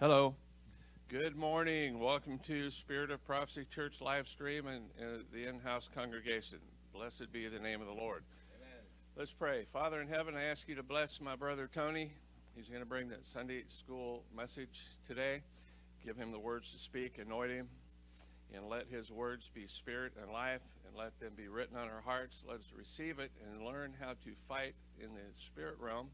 Hello. Good morning. Welcome to Spirit of Prophecy Church live stream and uh, the in house congregation. Blessed be the name of the Lord. Amen. Let's pray. Father in heaven, I ask you to bless my brother Tony. He's going to bring the Sunday school message today. Give him the words to speak, anoint him, and let his words be spirit and life, and let them be written on our hearts. Let us receive it and learn how to fight in the spirit realm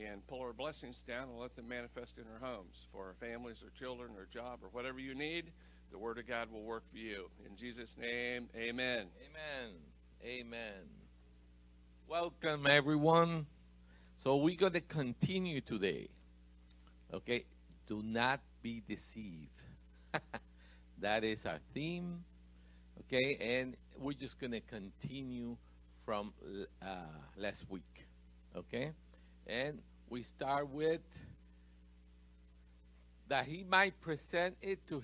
and pull our blessings down and let them manifest in our homes for our families, our children, our job, or whatever you need. The Word of God will work for you. In Jesus' name, amen. Amen. Amen. Welcome, everyone. So, we're going to continue today. Okay? Do not be deceived. that is our theme. Okay? And we're just going to continue from uh, last week. Okay? And we start with that he might present it to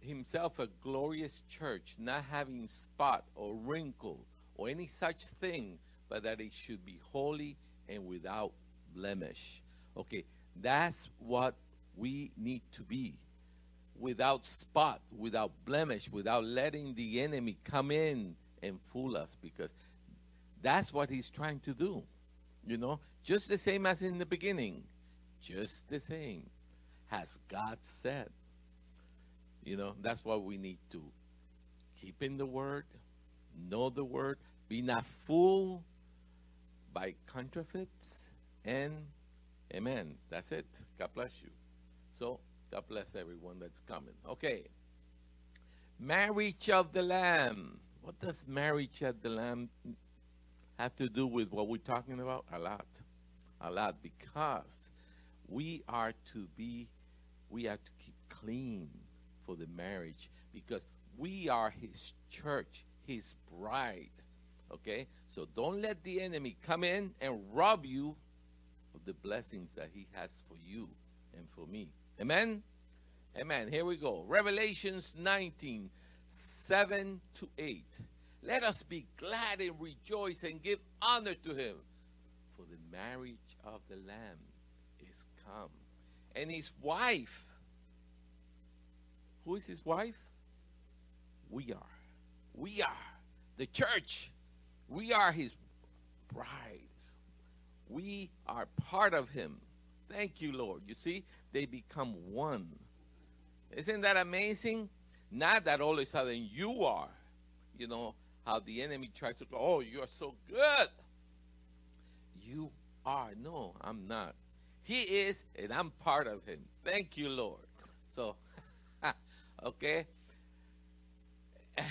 himself a glorious church, not having spot or wrinkle or any such thing, but that it should be holy and without blemish. Okay, that's what we need to be. Without spot, without blemish, without letting the enemy come in and fool us, because that's what he's trying to do. You know, just the same as in the beginning. Just the same. Has God said. You know, that's why we need to keep in the word, know the word, be not fooled by counterfeits, and amen. That's it. God bless you. So, God bless everyone that's coming. Okay. Marriage of the Lamb. What does marriage of the Lamb have to do with what we're talking about? A lot. A lot. Because we are to be, we are to keep clean for the marriage because we are his church, his bride. Okay? So don't let the enemy come in and rob you of the blessings that he has for you and for me. Amen? Amen. Here we go. Revelations 19, 7 to 8. Let us be glad and rejoice and give honor to him, for the marriage of the Lamb is come. And his wife, who is his wife? We are. We are. The church. We are his bride. We are part of him. Thank you, Lord. You see, they become one. Isn't that amazing? Not that all of a sudden you are, you know, how the enemy tries to go, oh, you're so good. You are. No, I'm not. He is, and I'm part of him. Thank you, Lord. So, okay.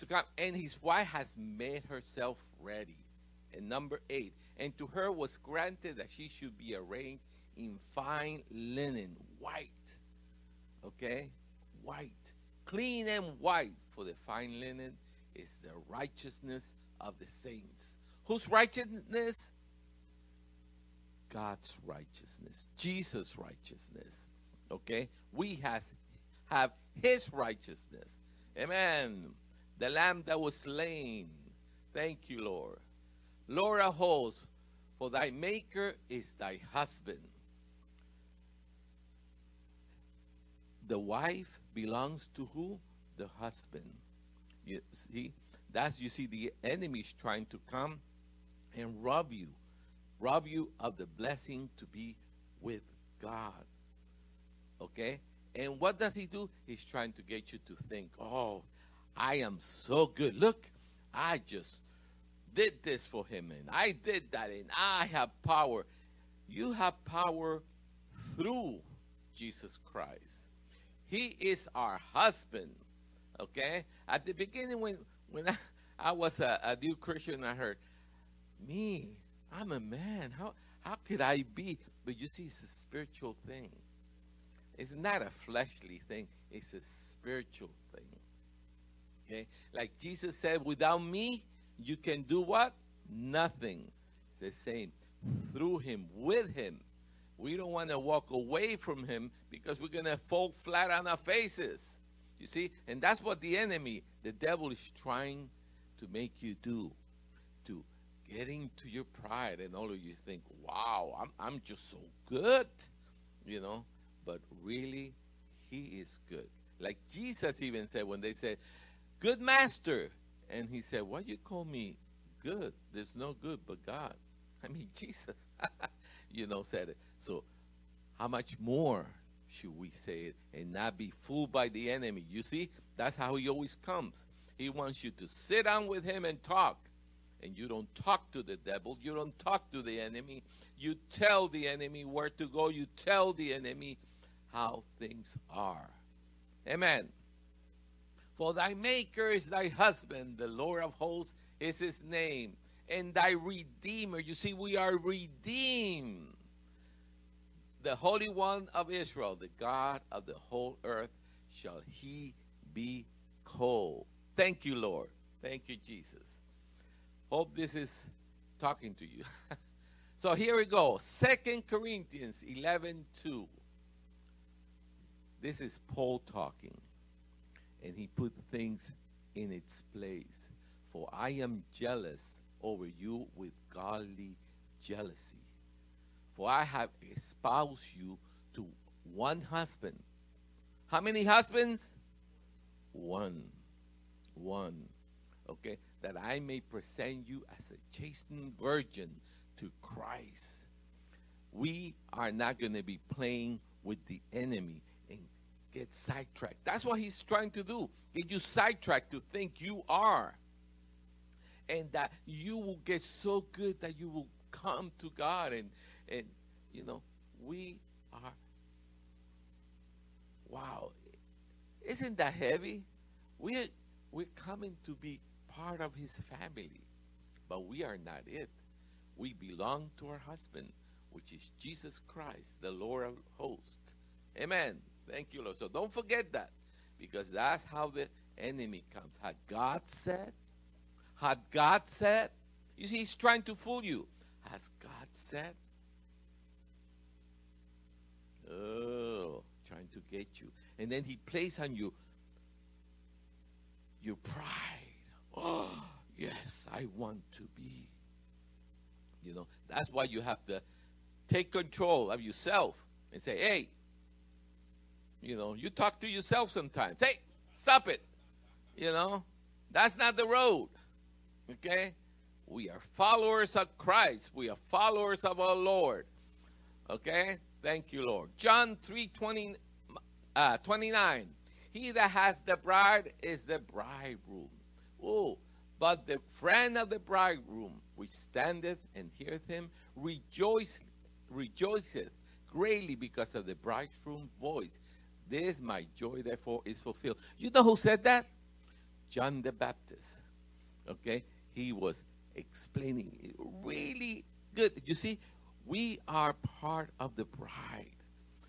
to come, and his wife has made herself ready. And number eight, and to her was granted that she should be arranged in fine linen, white. Okay? White. Clean and white, for the fine linen is the righteousness of the saints. Whose righteousness? God's righteousness, Jesus' righteousness. Okay? We has have his righteousness. Amen. The lamb that was slain. Thank you, Lord. Lord Laura holds, for thy maker is thy husband. The wife belongs to who? The husband. You see, that's you see the enemy is trying to come and rob you, rob you of the blessing to be with God. Okay? And what does he do? He's trying to get you to think, oh, I am so good. Look, I just did this for him and I did that and I have power. You have power through Jesus Christ. He is our husband. Okay? At the beginning, when, when I, I was a, a new Christian, I heard, me, I'm a man. How, how could I be? But you see, it's a spiritual thing. It's not a fleshly thing, it's a spiritual thing. Okay? Like Jesus said, without me, you can do what? Nothing. It's the same. Through him, with him. We don't want to walk away from him because we're going to fall flat on our faces. You see? And that's what the enemy, the devil, is trying to make you do. Getting to your pride and all of you think, wow, I'm, I'm just so good. You know? But really, He is good. Like Jesus even said when they said, Good master. And he said, Why you call me good? There's no good but God. I mean, Jesus, you know, said it. So, how much more should we say it and not be fooled by the enemy? You see, that's how he always comes. He wants you to sit down with him and talk. And you don't talk to the devil, you don't talk to the enemy. You tell the enemy where to go, you tell the enemy how things are. Amen. For thy maker is thy husband, the Lord of hosts is his name, and thy redeemer. You see, we are redeemed. The Holy One of Israel, the God of the whole earth, shall he be called. Thank you, Lord. Thank you, Jesus. Hope this is talking to you. so here we go. Second Corinthians 11 2. This is Paul talking. And he put things in its place. For I am jealous over you with godly jealousy. For I have espoused you to one husband. How many husbands? One. One. Okay? That I may present you as a chastened virgin to Christ. We are not going to be playing with the enemy and get sidetracked. That's what he's trying to do. Get you sidetracked to think you are. And that you will get so good that you will come to God and and you know, we are wow. Isn't that heavy? We're we're coming to be part of his family. But we are not it. We belong to our husband, which is Jesus Christ, the Lord of hosts. Amen. Thank you, Lord. So don't forget that. Because that's how the enemy comes. Had God said? Had God said? You see, he's trying to fool you. Has God said? Oh, trying to get you. And then he plays on you your pride. Oh, yes, I want to be. You know, that's why you have to take control of yourself and say, hey, you know, you talk to yourself sometimes. Hey, stop it. You know, that's not the road. Okay? We are followers of Christ. We are followers of our Lord. Okay? Thank you, Lord. John 3 20, uh, 29. He that has the bride is the bridegroom. Oh, but the friend of the bridegroom, which standeth and heareth him, rejoice, rejoiceth greatly because of the bridegroom's voice. This my joy, therefore, is fulfilled. You know who said that? John the Baptist. Okay? He was explaining it really good. You see, we are part of the bride.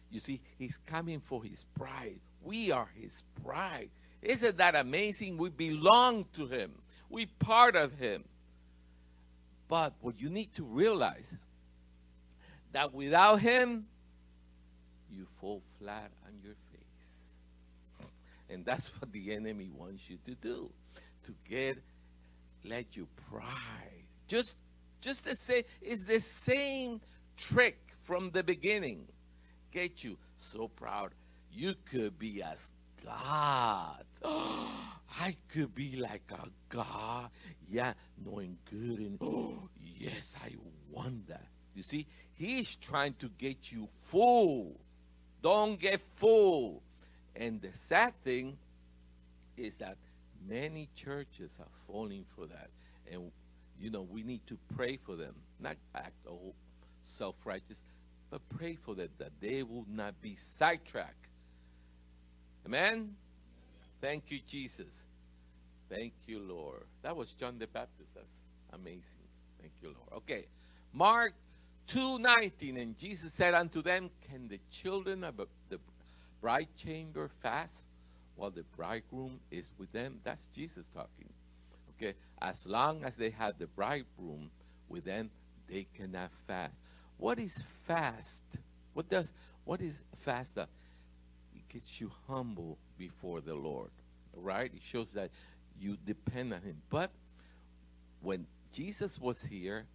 You see, he's coming for his bride. We are his bride. Isn't that amazing? We belong to him. We part of him. But what you need to realize that without him, you fall flat on your face. And that's what the enemy wants you to do. To get let you pride. Just just the same it's the same trick from the beginning. Get you so proud. You could be as God. I could be like a God. Yeah, knowing good and oh yes, I want that. You see, he's trying to get you full. Don't get full. And the sad thing is that many churches are falling for that. And you know, we need to pray for them. Not act all self righteous, but pray for them that they will not be sidetracked. Amen? Thank you, Jesus. Thank you, Lord. That was John the Baptist. That's amazing. Thank you, Lord. Okay. Mark 2:19 and Jesus said unto them, Can the children of the bride chamber fast while the bridegroom is with them? That's Jesus talking. Okay. As long as they have the bridegroom with them, they cannot fast. What is fast? What does what is fast? Gets you humble before the Lord. Right? It shows that you depend on him. But when Jesus was here,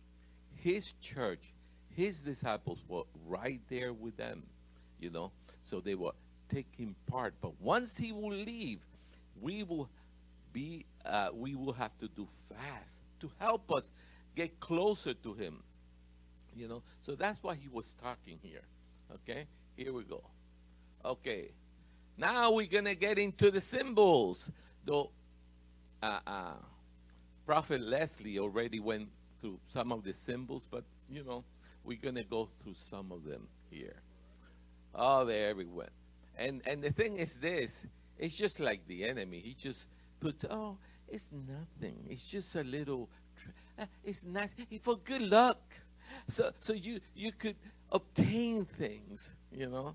his church, his disciples were right there with them, you know. So they were taking part. But once he will leave, we will be uh, we will have to do fast to help us get closer to him. You know, so that's why he was talking here. Okay, here we go. Okay, now we're gonna get into the symbols. Though uh, uh, Prophet Leslie already went through some of the symbols, but you know, we're gonna go through some of them here. Oh, they're everywhere. And and the thing is this, it's just like the enemy. He just puts, oh, it's nothing. It's just a little, uh, it's nice for good luck. So so you you could obtain things, you know.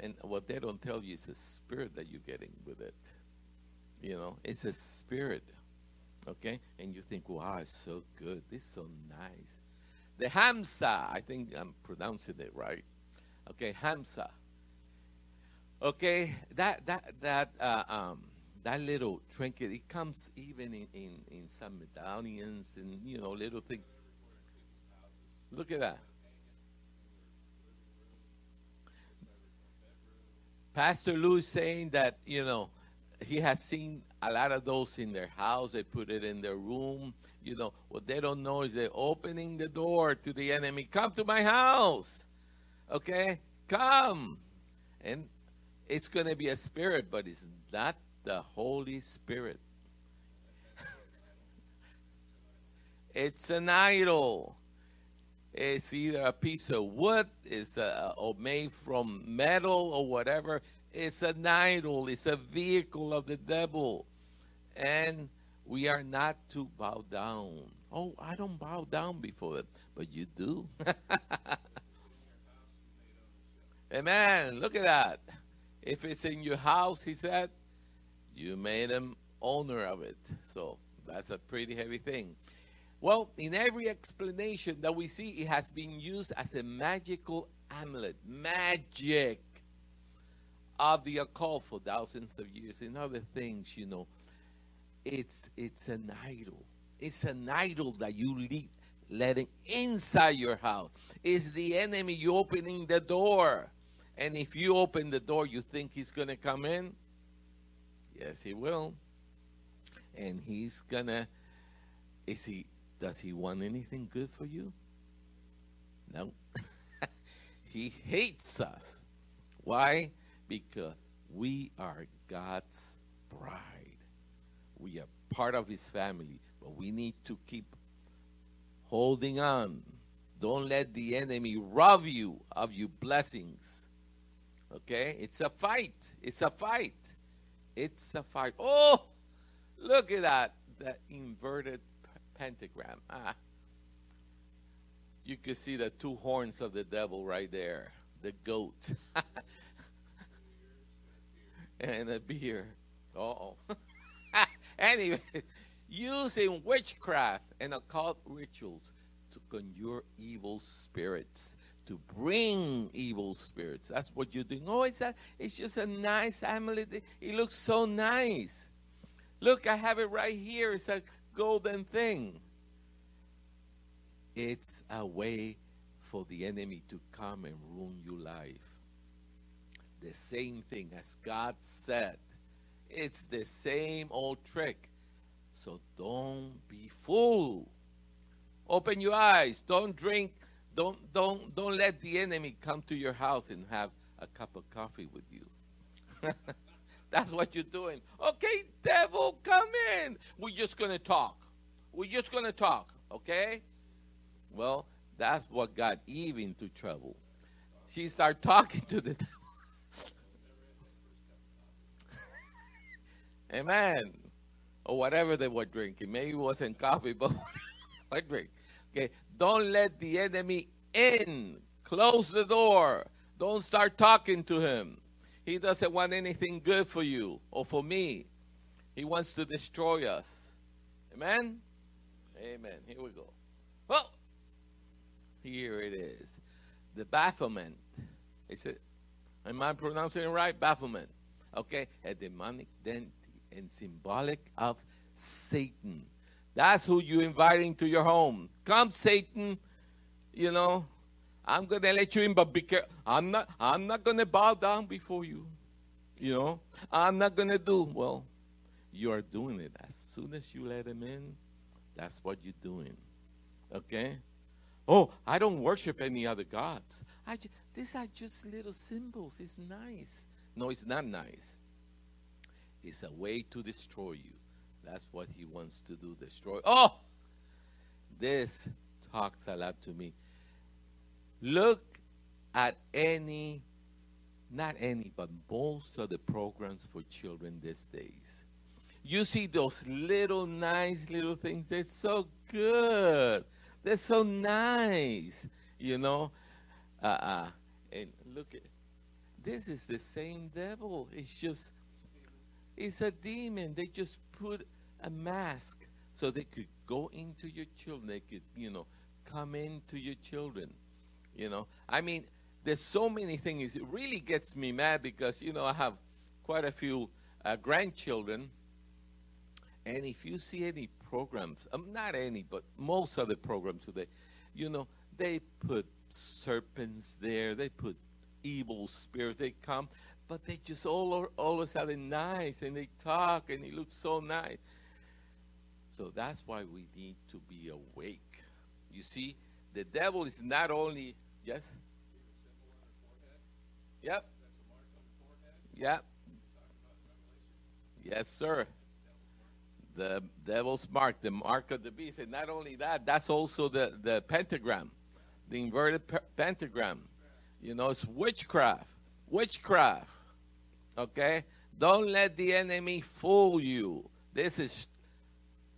And what they don't tell you is the spirit that you're getting with it. You know, it's a spirit. Okay? And you think, wow, it's so good. This is so nice. The Hamsa, I think I'm pronouncing it right. Okay, Hamsa. Okay, that that that uh, um, that little trinket, it comes even in, in, in some medallions and you know little things. Look at that. Pastor Lou saying that you know he has seen a lot of those in their house. They put it in their room. You know what they don't know is they're opening the door to the enemy. Come to my house, okay? Come, and it's going to be a spirit, but it's not the Holy Spirit. it's an idol. It's either a piece of wood, it's a, or made from metal or whatever. It's an idol. It's a vehicle of the devil, and we are not to bow down. Oh, I don't bow down before it, but you do. Amen. Look at that. If it's in your house, he said, you made him owner of it. So that's a pretty heavy thing. Well, in every explanation that we see, it has been used as a magical amulet, magic of the occult for thousands of years. In other things, you know, it's it's an idol. It's an idol that you leave, letting inside your house. It's the enemy. You opening the door. And if you open the door, you think he's going to come in? Yes, he will. And he's going to is he does he want anything good for you? No. he hates us. Why? Because we are God's bride. We are part of his family, but we need to keep holding on. Don't let the enemy rob you of your blessings. Okay? It's a fight. It's a fight. It's a fight. Oh, look at that. That inverted pentagram. Ah. You can see the two horns of the devil right there. The goat. and a beer. oh. anyway, using witchcraft and occult rituals to conjure evil spirits to bring evil spirits. That's what you're doing. Oh, it's a, it's just a nice amulet. It looks so nice. Look, I have it right here. It's a golden thing. It's a way for the enemy to come and ruin your life. The same thing as God said. It's the same old trick. So don't be fooled. Open your eyes. Don't drink don't don't don't let the enemy come to your house and have a cup of coffee with you. That's what you're doing. Okay, devil, come in. We're just gonna talk. We're just gonna talk, okay? Well, that's what got Eve into trouble. She started talking to the devil. Amen. Or whatever they were drinking. Maybe it wasn't coffee, but what drink. Okay, don't let the enemy in. Close the door. Don't start talking to him. He doesn't want anything good for you or for me. He wants to destroy us. Amen? Amen. Here we go. Well, here it is. The Baphomet. Is it? Am I pronouncing it right? Baphomet. Okay? A demonic deity and symbolic of Satan. That's who you're inviting to your home. Come, Satan. You know, I'm gonna let you in, but be careful. I'm not. I'm not gonna bow down before you. You know, I'm not going to do. Well, you are doing it. As soon as you let him in, that's what you're doing. Okay? Oh, I don't worship any other gods. I ju- these are just little symbols. It's nice. No, it's not nice. It's a way to destroy you. That's what he wants to do destroy. Oh! This talks a lot to me. Look at any, not any, but most of the programs for children these days. You see those little nice little things, they're so good. They're so nice, you know. Uh, uh, and look at this is the same devil. It's just it's a demon. They just put a mask so they could go into your children. They could, you know, come into your children. You know, I mean, there's so many things. It really gets me mad because you know I have quite a few uh, grandchildren, and if you see any programs, um, not any, but most of the programs today, you know, they put serpents there. They put evil spirits. They come, but they just all all of a sudden nice, and they talk, and it looks so nice. So that's why we need to be awake. You see, the devil is not only yes. Yep. Yep. Yes, sir. The devil's mark, the mark of the beast. And not only that, that's also the, the pentagram, the inverted pe- pentagram. You know, it's witchcraft. Witchcraft. Okay? Don't let the enemy fool you. This is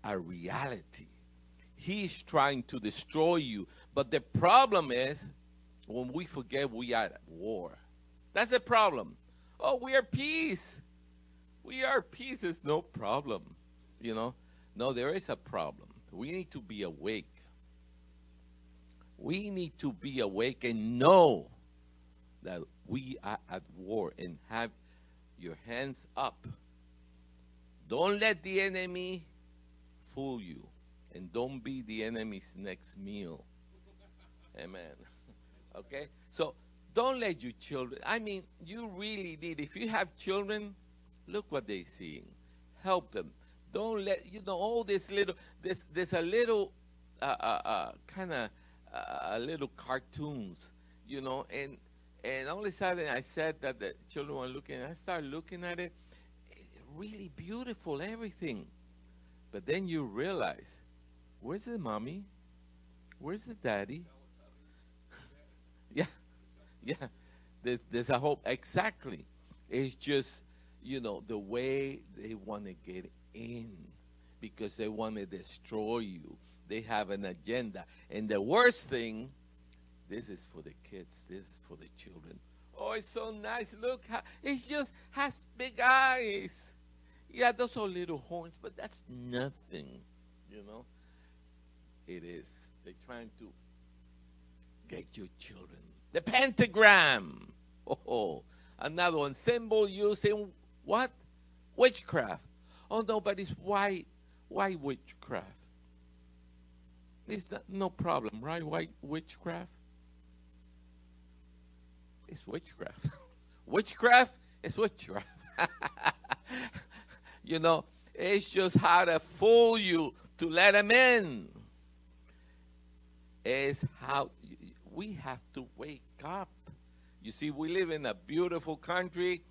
a reality. He's trying to destroy you. But the problem is when we forget we are at war. That's the problem. Oh, we are peace. We are peace. There's no problem. You know? No, there is a problem. We need to be awake. We need to be awake and know that we are at war and have your hands up. Don't let the enemy fool you. And don't be the enemy's next meal. Amen. Okay? So don't let your children, I mean, you really need, if you have children, look what they're seeing. Help them. Don't let, you know, all this little, this, there's a little, uh, uh, uh, kind of, uh, little cartoons, you know, and, and all of a sudden I said that the children were looking, I started looking at it, really beautiful, everything. But then you realize, where's the mommy? Where's the daddy? yeah. There's, there's a hope. Exactly. It's just, you know, the way they want to get in because they want to destroy you. They have an agenda. And the worst thing, this is for the kids, this is for the children. Oh, it's so nice. Look, how, it just has big eyes. Yeah, those are little horns, but that's nothing, you know. It is. They're trying to get your children. The pentagram. Oh, oh, another one. Symbol using what? Witchcraft. Oh no, but it's why? Why witchcraft? It's not, no problem, right? Why witchcraft? It's witchcraft. witchcraft is witchcraft. you know, it's just how to fool you to let them in. Is how we have to wake up. You see, we live in a beautiful country,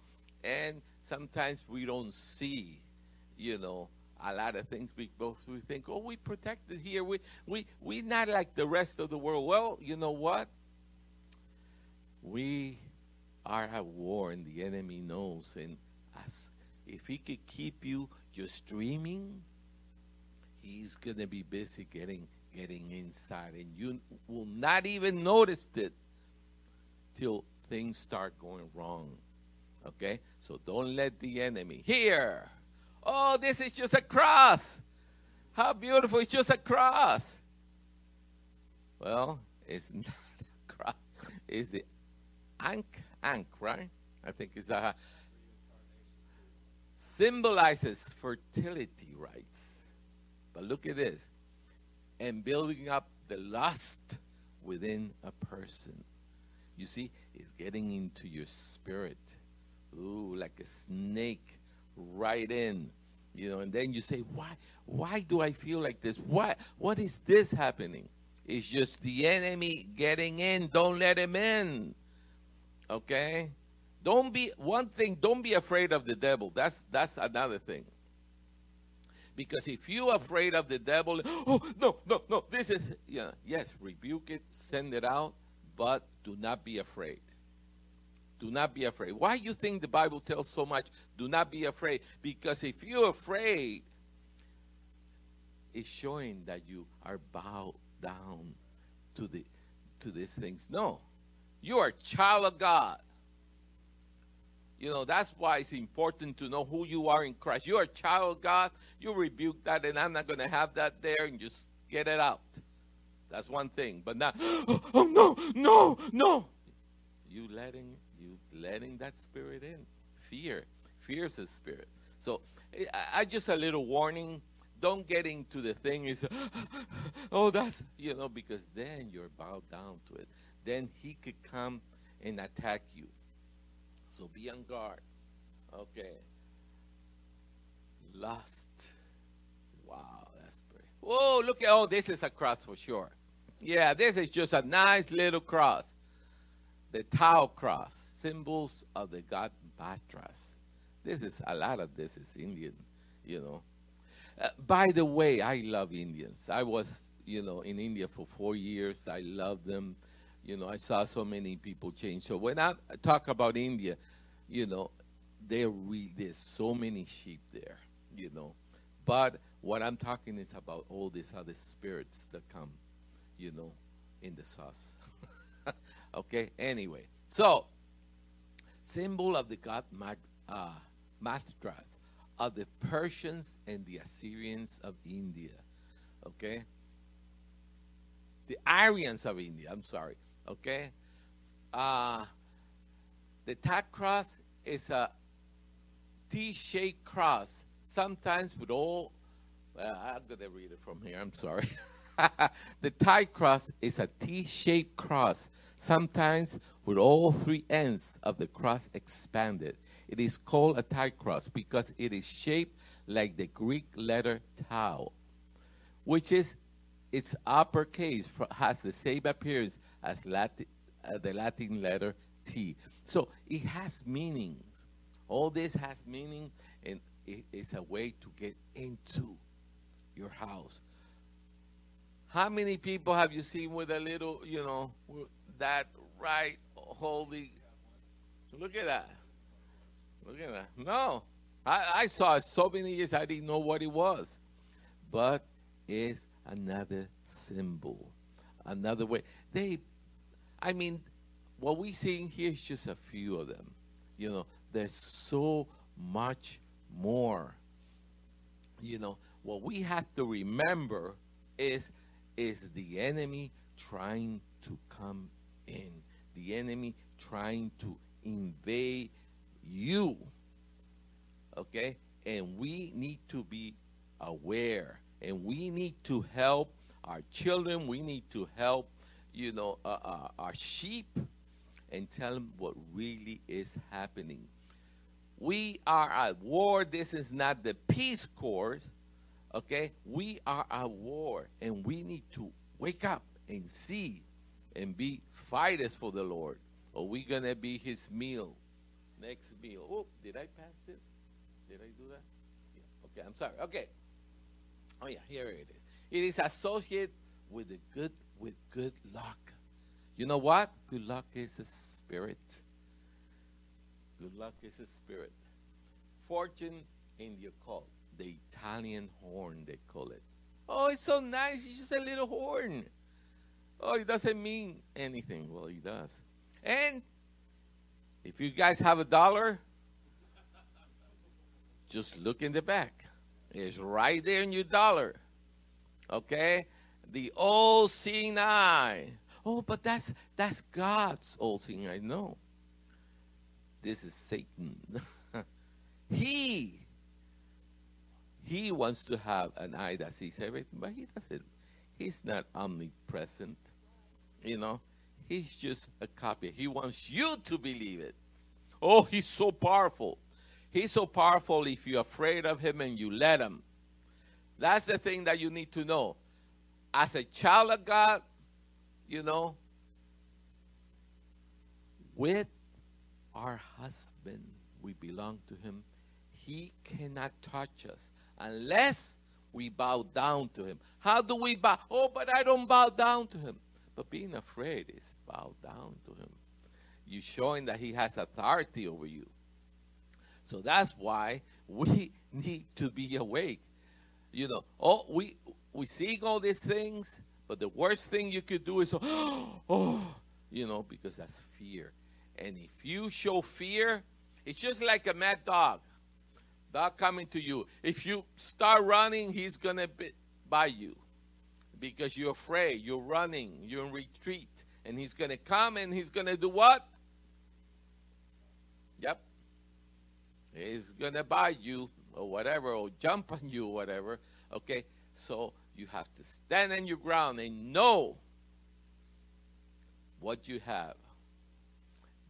and sometimes we don't see, you know, a lot of things. We both we think, oh, we protected here. We we we not like the rest of the world. Well, you know what? We are at war, and the enemy knows. And as if he could keep you just dreaming, he's gonna be busy getting getting inside, and you will not even notice it till things start going wrong. Okay? So don't let the enemy here. Oh, this is just a cross. How beautiful. It's just a cross. Well, it's not a cross. It's the ankh, ankh, right? I think it's a symbolizes fertility rites. But look at this. And building up the lust within a person. You see, it's getting into your spirit. ooh, like a snake right in, you know, and then you say, why, why do I feel like this? Why, what is this happening? It's just the enemy getting in. Don't let him in. Okay? Don't be one thing, don't be afraid of the devil. That's that's another thing. Because if you're afraid of the devil, oh no, no, no, this is yeah, yes, rebuke it, send it out, but do not be afraid. Do not be afraid. Why you think the Bible tells so much? Do not be afraid. Because if you're afraid, it's showing that you are bowed down to the to these things. No. You are child of God. You know, that's why it's important to know who you are in Christ. You're a child of God. You rebuke that, and I'm not going to have that there, and just get it out. That's one thing. But not, oh, oh no, no, no. You letting you letting that spirit in. Fear. Fear is a spirit. So I, I just a little warning. Don't get into the thing is oh that's you know, because then you're bowed down to it. Then he could come and attack you. So be on guard. Okay. Lust. Wow, that's pretty. Whoa, look at oh, this is a cross for sure. Yeah, this is just a nice little cross. The Tau cross, symbols of the god Matras. This is a lot of this is Indian, you know. Uh, by the way, I love Indians. I was, you know, in India for four years. I love them. You know, I saw so many people change. So when I talk about India, you know, there there's so many sheep there, you know. But what I'm talking is about all these other spirits that come, you know, in the sauce. okay. Anyway, so symbol of the god Mag- uh, Matras are the Persians and the Assyrians of India. Okay. The Aryans of India. I'm sorry. Okay? Uh, the tack cross is a T-shaped cross, sometimes with all. Well, I'm gonna read it from here. I'm sorry. the tie cross is a T-shaped cross, sometimes with all three ends of the cross expanded. It is called a tie cross because it is shaped like the Greek letter tau, which is its uppercase has the same appearance as Latin, uh, the Latin letter T. So it has meanings. All this has meaning, and it, it's a way to get into your house. How many people have you seen with a little, you know, that right holy? Look at that. Look at that. No, I, I saw it so many years I didn't know what it was, but it's another symbol, another way. They I mean, what we're seeing here is just a few of them. You know, there's so much more. You know, what we have to remember is is the enemy trying to come in. The enemy trying to invade you. Okay? And we need to be aware and we need to help our children. We need to help you know, uh, uh, our sheep and tell them what really is happening. We are at war. This is not the Peace Corps, okay? We are at war, and we need to wake up and see and be fighters for the Lord, or we're going to be his meal. Next meal. Oh, did I pass it? Did I do that? Yeah. Okay, I'm sorry. Okay. Oh, yeah, here it is. It is associated with the good with good luck. You know what? Good luck is a spirit. Good luck is a spirit. Fortune in the occult, the Italian horn, they call it. Oh, it's so nice. It's just a little horn. Oh, it doesn't mean anything. Well, it does. And if you guys have a dollar, just look in the back. It's right there in your dollar. Okay? The all seeing eye. Oh, but that's that's God's all seeing eye. No. This is Satan. he he wants to have an eye that sees everything, but he doesn't. He's not omnipresent. You know, he's just a copy. He wants you to believe it. Oh, he's so powerful. He's so powerful if you're afraid of him and you let him. That's the thing that you need to know. As a child of God, you know, with our husband, we belong to him. He cannot touch us unless we bow down to him. How do we bow? Oh, but I don't bow down to him. But being afraid is bow down to him. You're showing that he has authority over you. So that's why we need to be awake. You know, oh, we we seeing all these things, but the worst thing you could do is oh, you know, because that's fear. And if you show fear, it's just like a mad dog. Dog coming to you. If you start running, he's gonna be by you because you're afraid. You're running. You're in retreat, and he's gonna come and he's gonna do what? Yep. He's gonna bite you or whatever, or jump on you or whatever. Okay, so you have to stand on your ground and know what you have.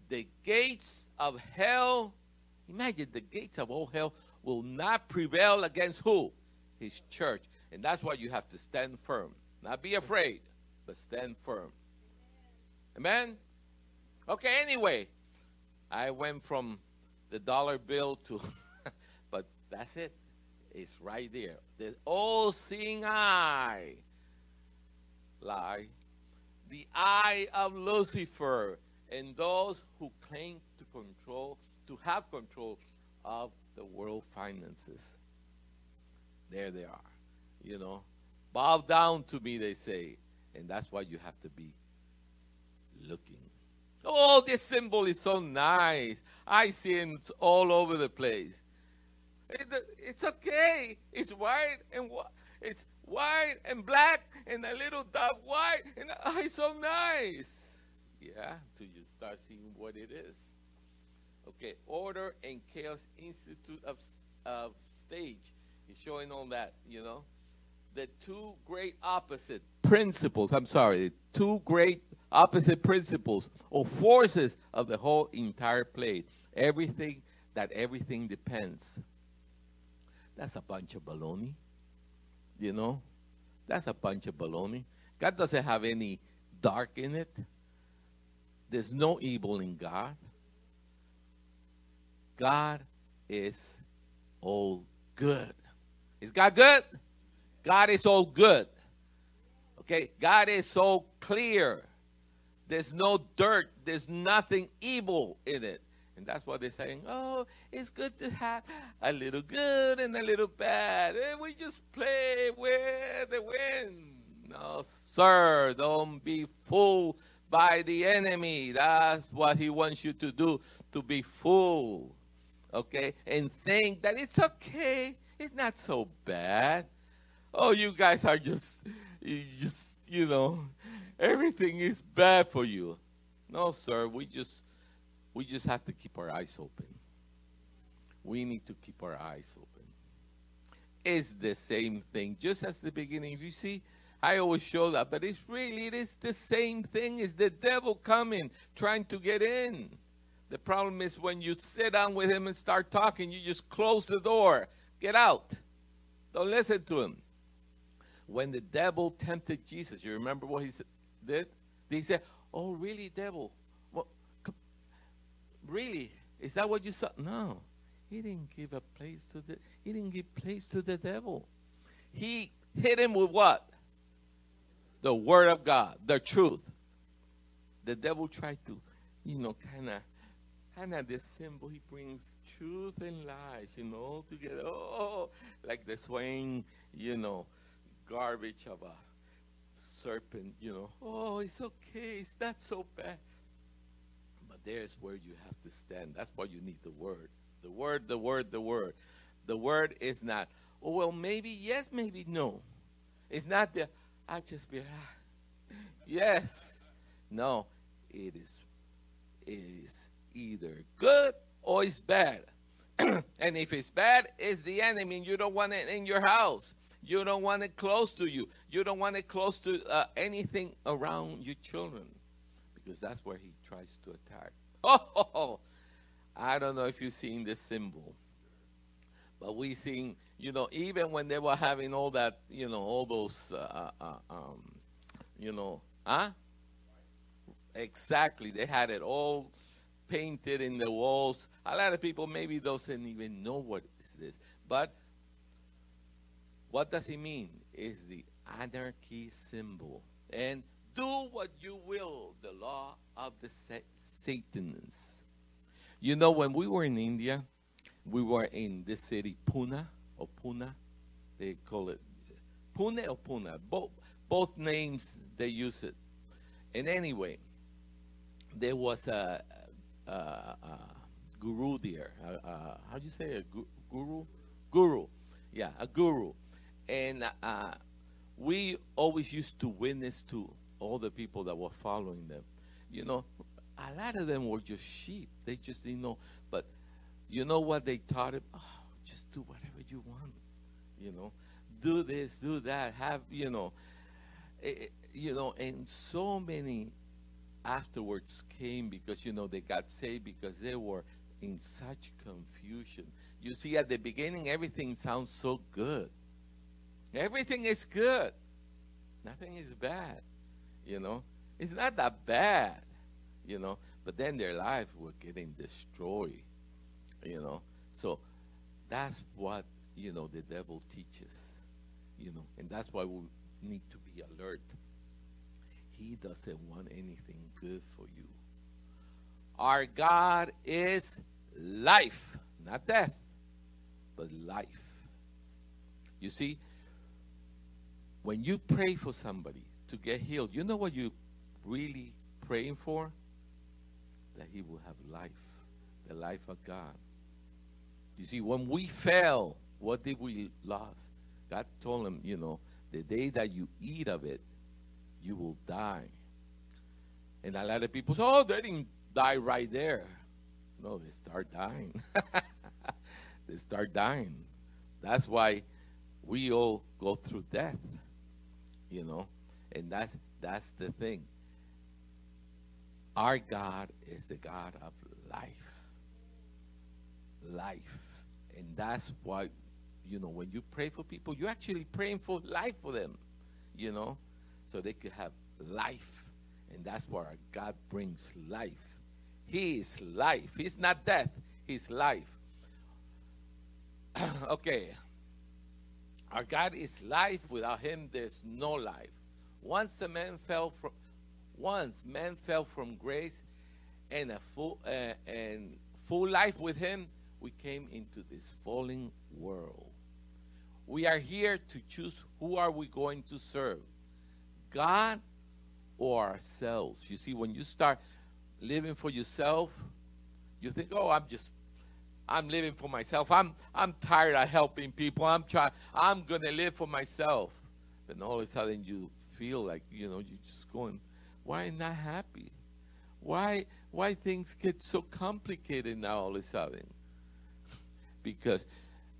The gates of hell, imagine the gates of all hell will not prevail against who? His church. And that's why you have to stand firm. Not be afraid, but stand firm. Amen? Okay, anyway, I went from the dollar bill to, but that's it. It's right there. The all seeing eye. Lie. The eye of Lucifer and those who claim to control, to have control of the world finances. There they are. You know, bow down to me, they say. And that's why you have to be looking. Oh, this symbol is so nice. I see it all over the place. It, it's okay. It's white and it's white and black and a little dot white and oh, it's so nice. Yeah, till you start seeing what it is. Okay, Order and Chaos Institute of, of Stage is showing all that, you know. The two great opposite principles, I'm sorry, the two great opposite principles or forces of the whole entire play. Everything that everything depends. That's a bunch of baloney. You know? That's a bunch of baloney. God doesn't have any dark in it. There's no evil in God. God is all good. Is God good? God is all good. Okay? God is so clear. There's no dirt. There's nothing evil in it. And that's why they're saying, oh, it's good to have a little good and a little bad. And we just play with the wind. No, sir, don't be fooled by the enemy. That's what he wants you to do, to be fooled. Okay? And think that it's okay. It's not so bad. Oh, you guys are just, you just, you know, everything is bad for you. No, sir, we just we just have to keep our eyes open. We need to keep our eyes open. It's the same thing, just as the beginning. You see, I always show that, but it's really it is the same thing. It's the devil coming, trying to get in. The problem is when you sit down with him and start talking, you just close the door. Get out. Don't listen to him. When the devil tempted Jesus, you remember what he did? They said, Oh, really, devil? Really? Is that what you saw? No. He didn't give a place to the he didn't give place to the devil. He hit him with what? The word of God, the truth. The devil tried to, you know, kind of kind of this symbol he brings truth and lies, you know, together. Oh, like the swaying, you know, garbage of a serpent, you know, oh, it's okay, it's not so bad. There's where you have to stand. That's why you need the word. The word, the word, the word. The word is not, oh, well, maybe yes, maybe no. It's not the, I just be, ah, yes. No, it is, it is either good or it's bad. and if it's bad, it's the enemy, you don't want it in your house. You don't want it close to you. You don't want it close to uh, anything around your children because that's where he tries to attack. Oh, I don't know if you've seen this symbol, but we seen, you know, even when they were having all that, you know, all those, uh, uh, um, you know, huh? Exactly. They had it all painted in the walls. A lot of people maybe doesn't even know what is this. But what does it mean? Is the anarchy symbol. And do what you will, the law of the Satanists. You know, when we were in India, we were in this city, Pune, or Pune. They call it Pune or Pune. Both, both names, they use it. And anyway, there was a, a, a guru there. how do you say a guru? Guru. Yeah, a guru. And uh, we always used to witness to all the people that were following them. You know, a lot of them were just sheep. They just didn't know. But you know what they taught him? Oh, just do whatever you want. You know, do this, do that. Have you know, it, eh, eh, you know, and so many afterwards came because you know they got saved because they were in such confusion. You see, at the beginning, everything sounds so good. Everything is good. Nothing is bad. You know, it's not that bad. You know, but then their lives were getting destroyed. You know, so that's what you know the devil teaches. You know, and that's why we need to be alert. He doesn't want anything good for you. Our God is life, not death, but life. You see, when you pray for somebody to get healed, you know what you're really praying for? That he will have life, the life of God. You see, when we fell, what did we lose? God told him, you know, the day that you eat of it, you will die. And a lot of people say, oh, they didn't die right there. No, they start dying. they start dying. That's why we all go through death. You know? And that's that's the thing. Our God is the God of life. Life. And that's why, you know, when you pray for people, you're actually praying for life for them. You know? so they could have life. And that's where our God brings life. He is life. He's not death, He's life. okay. Our God is life. Without him, there's no life. Once a man fell from once man fell from grace and a full uh, and full life with him, we came into this falling world. We are here to choose who are we going to serve. God or ourselves. You see, when you start living for yourself, you think, oh, I'm just I'm living for myself. I'm I'm tired of helping people. I'm trying I'm gonna live for myself. Then all of a sudden you feel like, you know, you're just going, why not happy? Why why things get so complicated now all of a sudden? because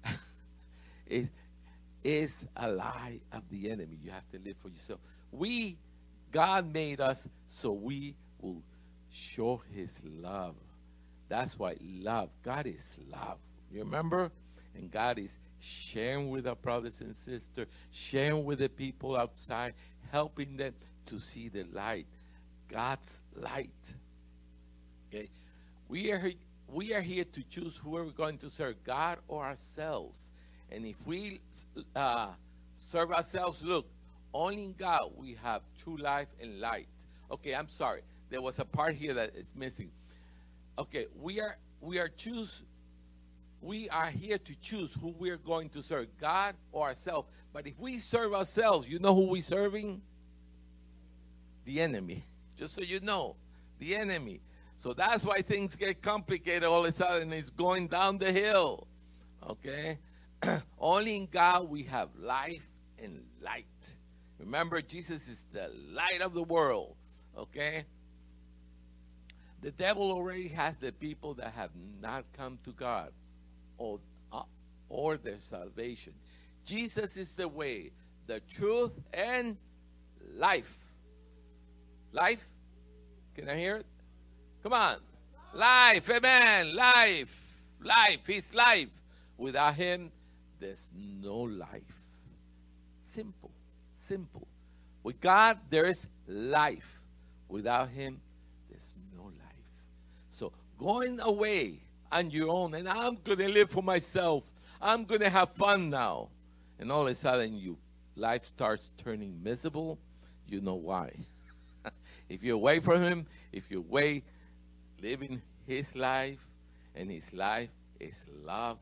it is a lie of the enemy. You have to live for yourself. We, God made us so we will show His love. That's why love, God is love. You remember? And God is sharing with our brothers and sisters, sharing with the people outside, helping them to see the light. God's light. Okay? We are we are here to choose who are we going to serve, God or ourselves. And if we uh, serve ourselves, look, only in God we have true life and light. Okay, I'm sorry. There was a part here that is missing. Okay, we are we are choose we are here to choose who we're going to serve, God or ourselves. But if we serve ourselves, you know who we're serving? The enemy. Just so you know, the enemy. So that's why things get complicated all of a sudden. It's going down the hill. Okay? Only in God we have life and light. Remember, Jesus is the light of the world. Okay? The devil already has the people that have not come to God or, uh, or their salvation. Jesus is the way, the truth, and life. Life? Can I hear it? Come on. Life, amen. Life, life, His life. Without Him, there's no life. Simple, simple. With God, there is life. Without Him, there's no life. So going away on your own, and I'm going to live for myself. I'm going to have fun now. And all of a sudden, you life starts turning miserable. You know why. if you're away from Him, if you're away living His life, and His life is love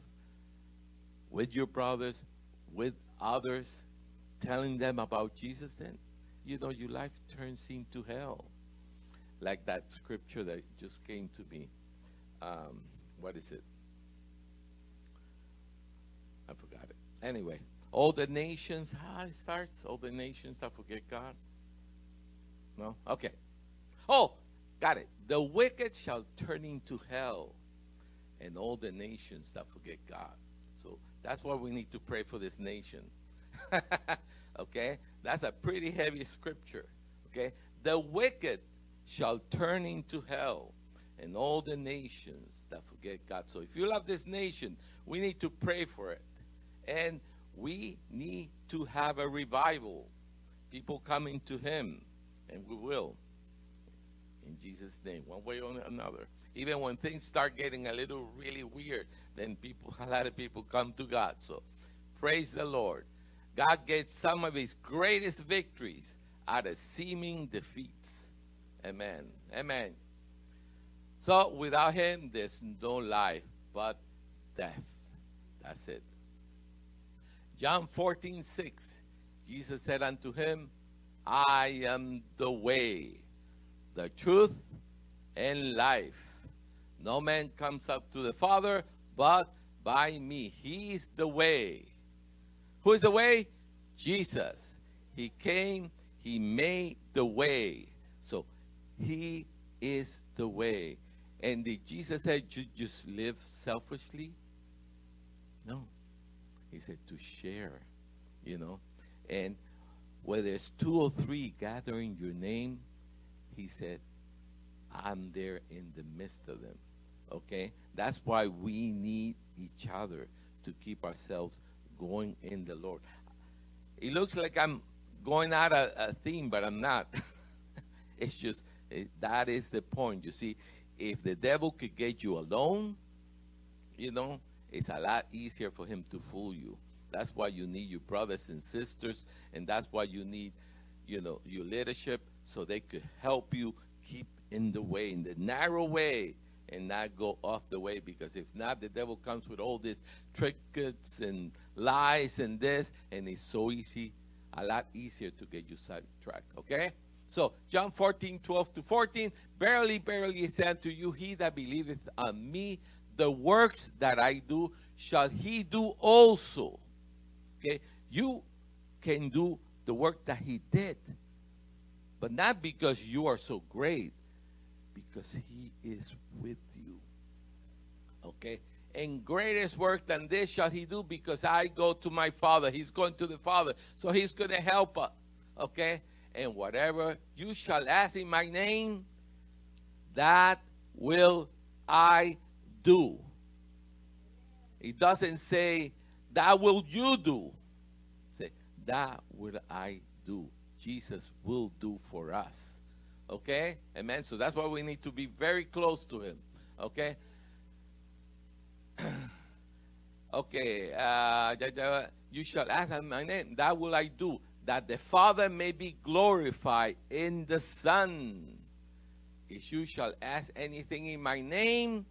with your brothers, with others, telling them about Jesus, then you know your life turns into hell. Like that scripture that just came to me. Um, what is it? I forgot it. Anyway, all the nations, how it starts? All the nations that forget God. No? Okay. Oh, got it. The wicked shall turn into hell, and all the nations that forget God. So that's why we need to pray for this nation. okay? That's a pretty heavy scripture. Okay? The wicked shall turn into hell, and all the nations that forget God. So if you love this nation, we need to pray for it. And we need to have a revival. People coming to Him, and we will. In Jesus' name, one way or another. Even when things start getting a little really weird, then people, a lot of people come to God. So praise the Lord. God gets some of his greatest victories out of seeming defeats. Amen. Amen. So without him, there's no life but death. That's it. John 14, 6. Jesus said unto him, I am the way, the truth, and life. No man comes up to the Father but by me. He is the way. Who is the way? Jesus. He came, He made the way. So He is the way. And did Jesus say just live selfishly? No. He said to share, you know. And where there's two or three gathering your name, he said, I'm there in the midst of them. Okay? That's why we need each other to keep ourselves going in the Lord. It looks like I'm going out of a theme, but I'm not. it's just it, that is the point. You see, if the devil could get you alone, you know, it's a lot easier for him to fool you. That's why you need your brothers and sisters, and that's why you need, you know, your leadership so they could help you keep in the way, in the narrow way, and not go off the way. Because if not, the devil comes with all these trinkets and lies and this, and it's so easy, a lot easier to get you sidetracked. Okay? So, John 14, 12 to 14. Verily, verily I say unto you, he that believeth on me, the works that I do, shall he do also. Okay? You can do the work that he did. But not because you are so great, because he is with you. Okay? And greatest work than this shall he do because I go to my Father. He's going to the Father. So he's going to help us. Okay? And whatever you shall ask in my name, that will I do. It doesn't say, that will you do. Say, that will I do. Jesus will do for us. Okay? Amen. So that's why we need to be very close to him. Okay? okay. Uh, you shall ask in my name. That will I do. That the Father may be glorified in the Son. If you shall ask anything in my name,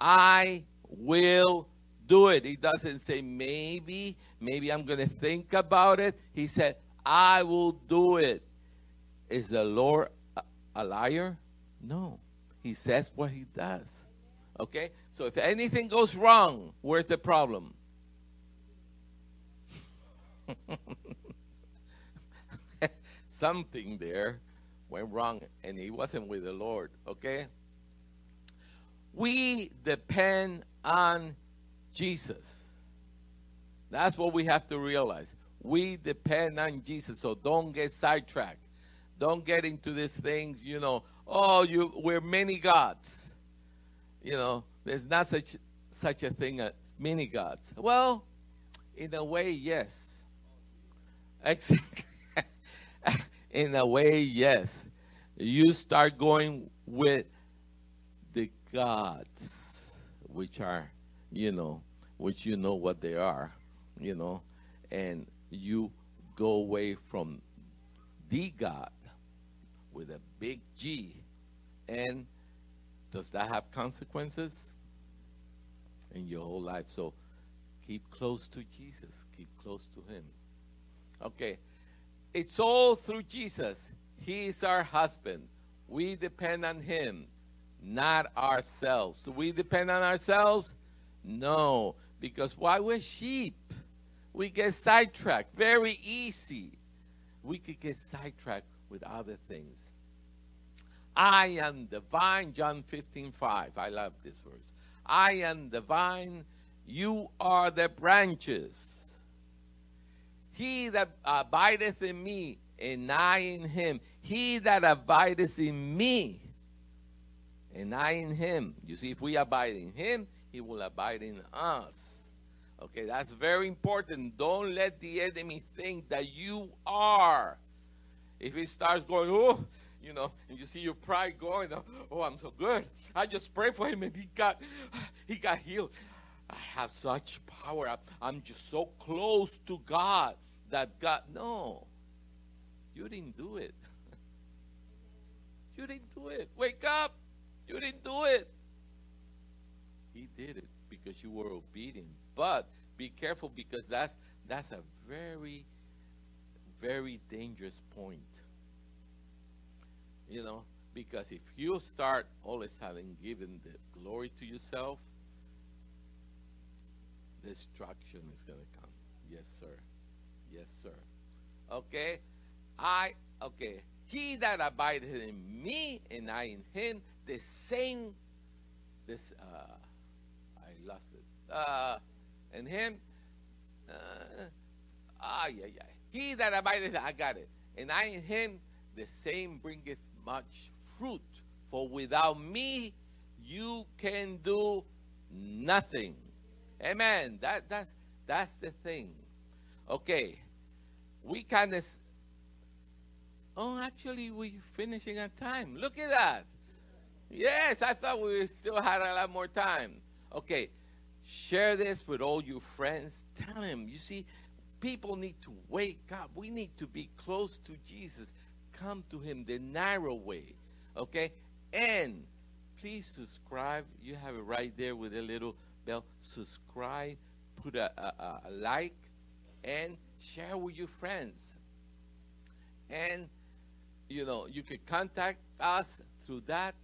I will do it. He doesn't say maybe, maybe I'm going to think about it. He said, I will do it. Is the Lord a, a liar? No. He says what he does. Okay? So if anything goes wrong, where's the problem? Something there went wrong and he wasn't with the Lord. Okay? We depend on Jesus. That's what we have to realize. We depend on Jesus, so don't get sidetracked. Don't get into these things, you know, oh, you we're many gods. you know, there's not such such a thing as many gods. Well, in a way, yes. in a way, yes. You start going with the gods, which are, you know, which you know what they are, you know, and you go away from the God with a big G. And does that have consequences in your whole life? So keep close to Jesus, keep close to Him. Okay, it's all through Jesus. He is our husband. We depend on Him, not ourselves. Do we depend on ourselves? No, because why we're sheep. We get sidetracked very easy. We could get sidetracked with other things. I am the vine, John 15, 5. I love this verse. I am the vine, you are the branches. He that abideth in me, and I in him, he that abideth in me, and I in him. You see, if we abide in him, he will abide in us. Okay, that's very important. Don't let the enemy think that you are. If he starts going, oh, you know, and you see your pride going, oh, I'm so good. I just pray for him and he got he got healed. I have such power. I'm just so close to God that God no. You didn't do it. you didn't do it. Wake up. You didn't do it. He did it because you were obedient. But be careful because that's that's a very very dangerous point. You know, because if you start all of a sudden giving the glory to yourself, destruction is going to come. Yes, sir. Yes, sir. Okay? I, okay. He that abideth in me and I in him, the same, this, uh, I lost it. Uh, and him, uh, ah, yeah, yeah. He that abideth, I got it. And I in him, the same bringeth much fruit. For without me, you can do nothing. Amen. That that's that's the thing. Okay. We kind of Oh, actually we're finishing our time. Look at that. Yes, I thought we still had a lot more time. Okay. Share this with all your friends. Tell them. You see, people need to wake up. We need to be close to Jesus. Come to him the narrow way. Okay? And please subscribe. You have it right there with a little bell. Subscribe, put a, a, a like, and share with your friends. And, you know, you can contact us through that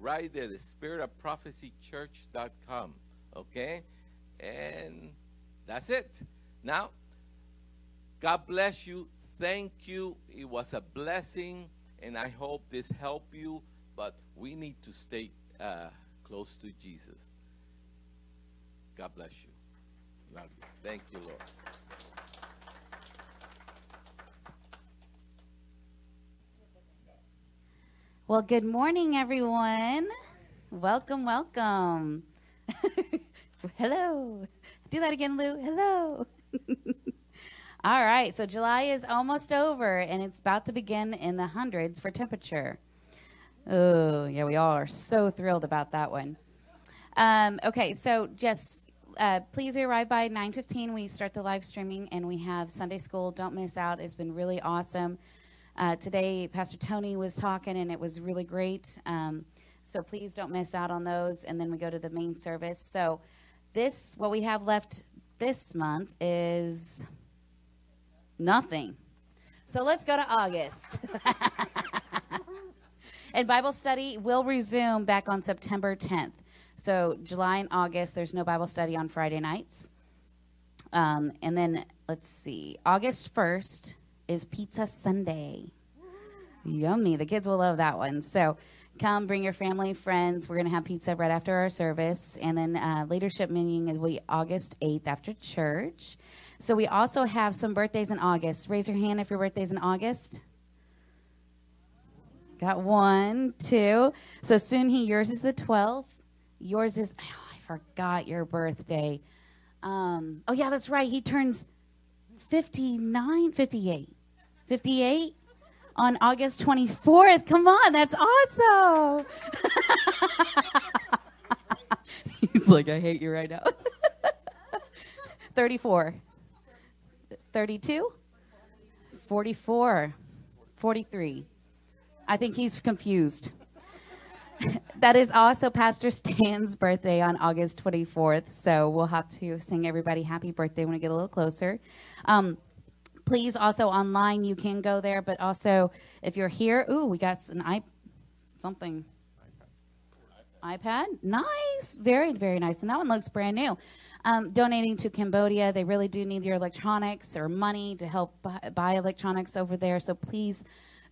right there, the spirit of prophecy church.com. Okay? And that's it. Now, God bless you. Thank you. It was a blessing, and I hope this helped you. But we need to stay uh, close to Jesus. God bless you. Love you. Thank you, Lord. Well, good morning, everyone. Welcome, welcome. Hello. Do that again, Lou. Hello. All right, so July is almost over and it's about to begin in the hundreds for temperature. Oh, yeah, we all are so thrilled about that one. Um, okay, so just uh, please arrive by 9.15. We start the live streaming and we have Sunday school. Don't miss out. It's been really awesome. Uh, today, Pastor Tony was talking and it was really great. Um, so please don't miss out on those. And then we go to the main service. So this, what we have left this month is Nothing. So let's go to August. and Bible study will resume back on September 10th. So July and August, there's no Bible study on Friday nights. Um, and then let's see, August 1st is Pizza Sunday. Yummy. The kids will love that one. So come, bring your family, friends. We're going to have pizza right after our service. And then uh, leadership meeting is August 8th after church. So we also have some birthdays in August. Raise your hand if your birthday's in August. Got one, two. So Soon he, yours is the 12th. yours is, oh, I forgot your birthday. Um, oh, yeah, that's right. He turns 59, 58. 58 on August 24th. Come on, that's awesome. He's like, I hate you right now. 34. 32? 44. 43. I think he's confused. that is also Pastor Stan's birthday on August 24th. So we'll have to sing everybody happy birthday when we get a little closer. Um, please also online, you can go there, but also if you're here, ooh, we got an i something iPad. Nice. Very, very nice. And that one looks brand new. Um, donating to Cambodia. They really do need your electronics or money to help buy, electronics over there. So please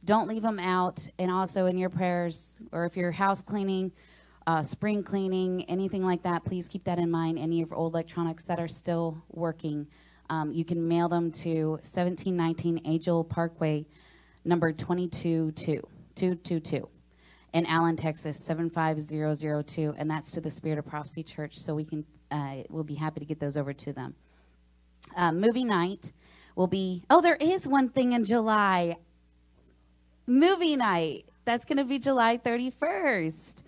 don't leave them out. And also in your prayers, or if you're house cleaning, uh, spring cleaning, anything like that, please keep that in mind. Any of your old electronics that are still working, um, you can mail them to 1719 Angel Parkway, number 222. 222 in Allen, Texas, 75002, and that's to the Spirit of Prophecy Church. So we can, uh, we'll be happy to get those over to them. Uh, movie night will be. Oh, there is one thing in July. Movie night. That's going to be July 31st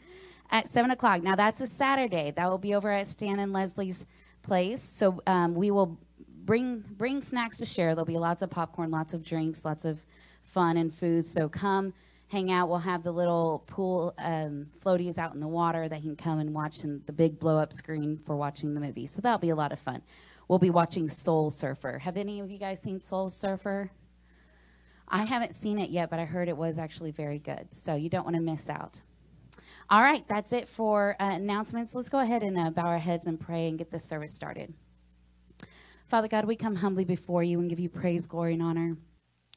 at seven o'clock. Now that's a Saturday. That will be over at Stan and Leslie's place. So um, we will bring bring snacks to share. There'll be lots of popcorn, lots of drinks, lots of fun and food. So come hang out. We'll have the little pool um, floaties out in the water that you can come and watch, and the big blow up screen for watching the movie. So that'll be a lot of fun. We'll be watching Soul Surfer. Have any of you guys seen Soul Surfer? I haven't seen it yet, but I heard it was actually very good. So you don't want to miss out. All right, that's it for uh, announcements. Let's go ahead and uh, bow our heads and pray and get this service started. Father God, we come humbly before you and give you praise, glory, and honor.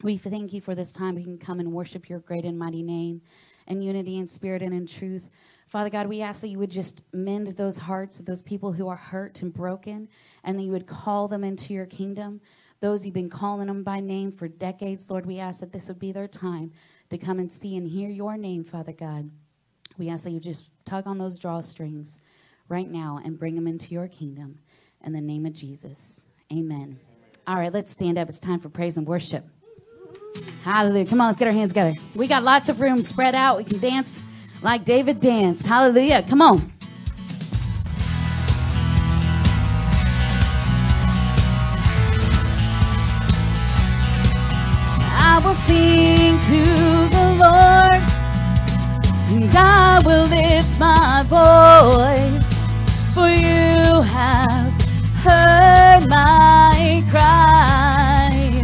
We thank you for this time we can come and worship your great and mighty name in unity and spirit and in truth. Father God, we ask that you would just mend those hearts of those people who are hurt and broken, and that you would call them into your kingdom. Those you've been calling them by name for decades, Lord, we ask that this would be their time to come and see and hear your name, Father God. We ask that you just tug on those drawstrings right now and bring them into your kingdom. In the name of Jesus, amen. All right, let's stand up. It's time for praise and worship. Hallelujah. Come on, let's get our hands together. We got lots of room spread out. We can dance like David danced. Hallelujah. Come on. I will sing to the Lord, and I will lift my voice, for you have heard my cry.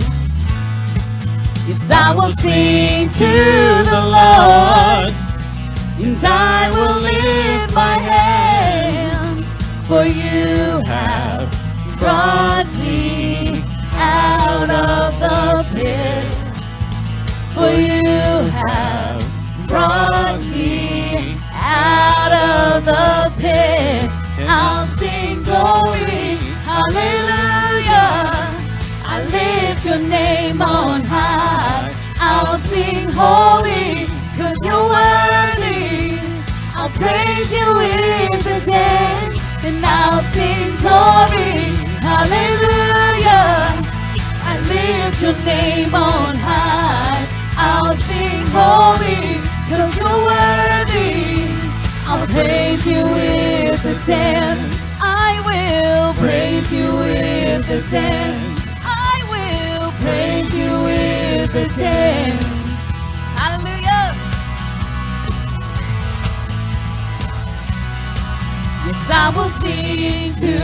Yes, I will sing to the Lord, and I will lift my hands, for you have brought me out of the pit. For you have brought your name on high. I'll sing holy, cause you're worthy. I'll praise you with the dance, and I'll sing glory, hallelujah. I lift your name on high. I'll sing holy, cause you're worthy. I'll praise you with the dance. I will praise you with the dance. Hallelujah. Yes, I will sing to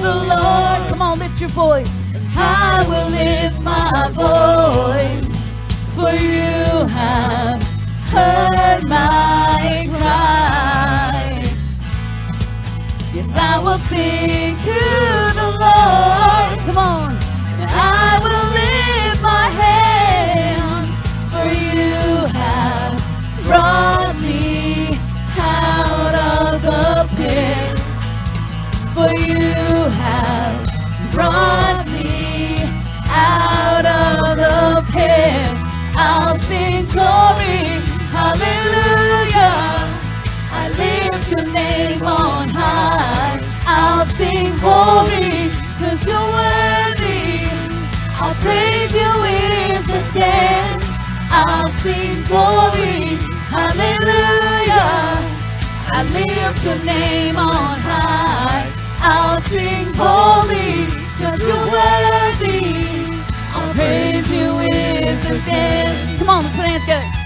the Lord. Come on, lift your voice. I will lift my voice, for you have heard my cry. Yes, I will sing to the Lord. Come on. I will for cause you're worthy. I'll praise you with the dance. I'll sing glory, hallelujah. I lift your name on high. I'll sing holy, cause you're worthy. I'll praise you with the dance. Come on, let's put our hands together.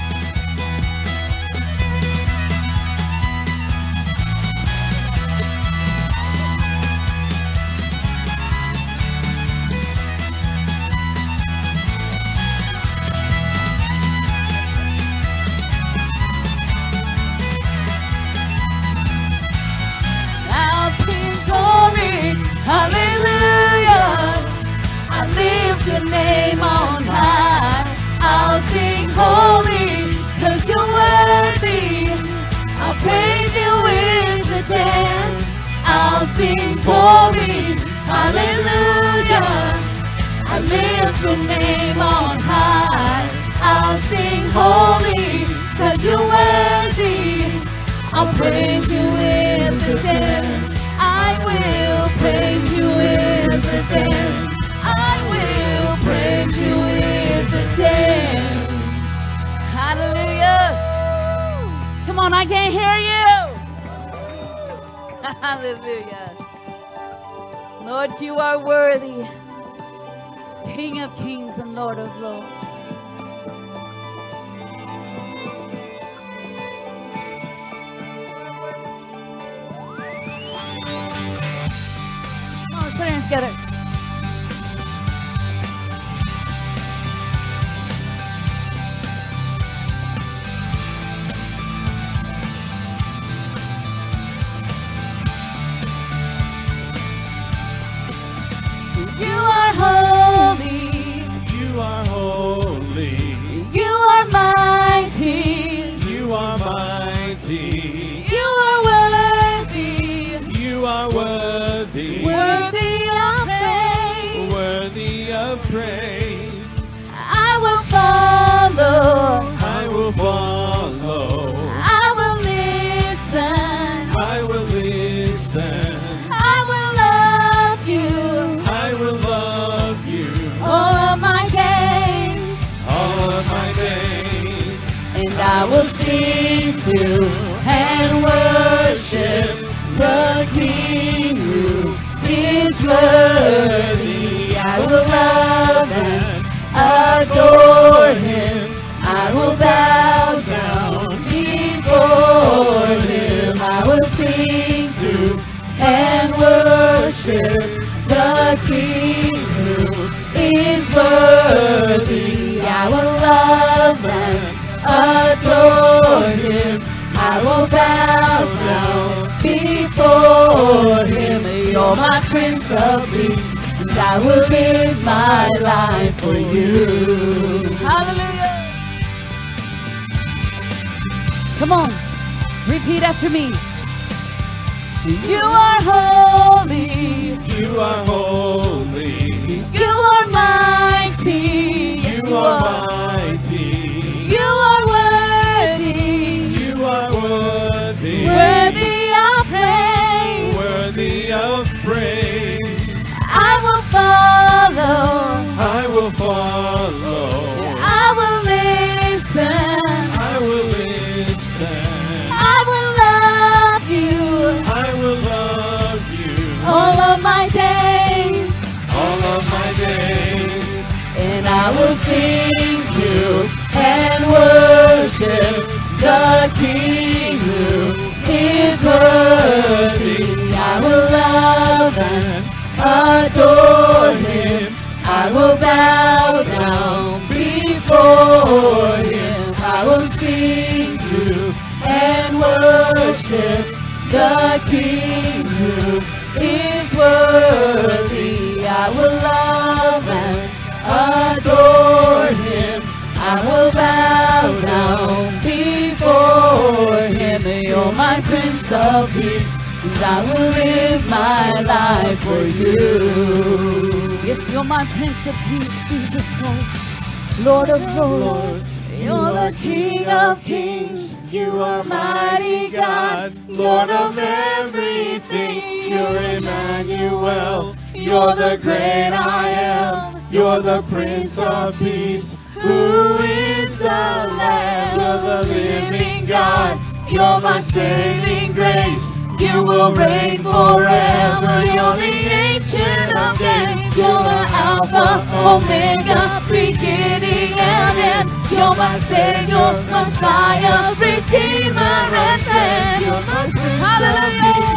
of peace. And I will live my life for you. Yes, you're my Prince of Peace, Jesus Christ, Lord of Lords. You're the King of Kings. You are mighty God, Lord of everything. You're Emmanuel. You're the great I am. You're the Prince of Peace. Who is the Lamb? of the living God. You're my saving grace. You will reign forever. You're the ancient of days. You're the Alpha, Omega, beginning and end. You're my Savior, Messiah, Redeemer, and friend. You're my Prince Hallelujah.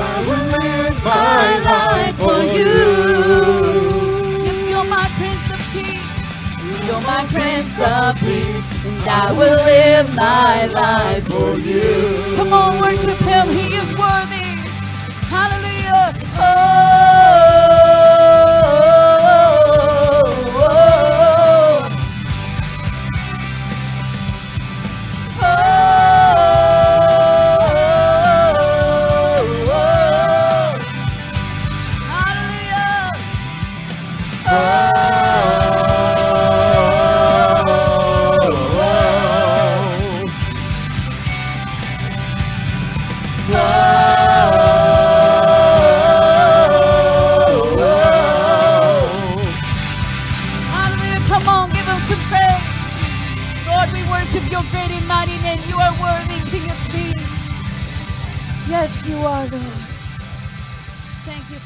I will live my life for you. My Prince of Peace. And I will live my life for you. Come on, worship him. He is worthy. Hallelujah. Oh,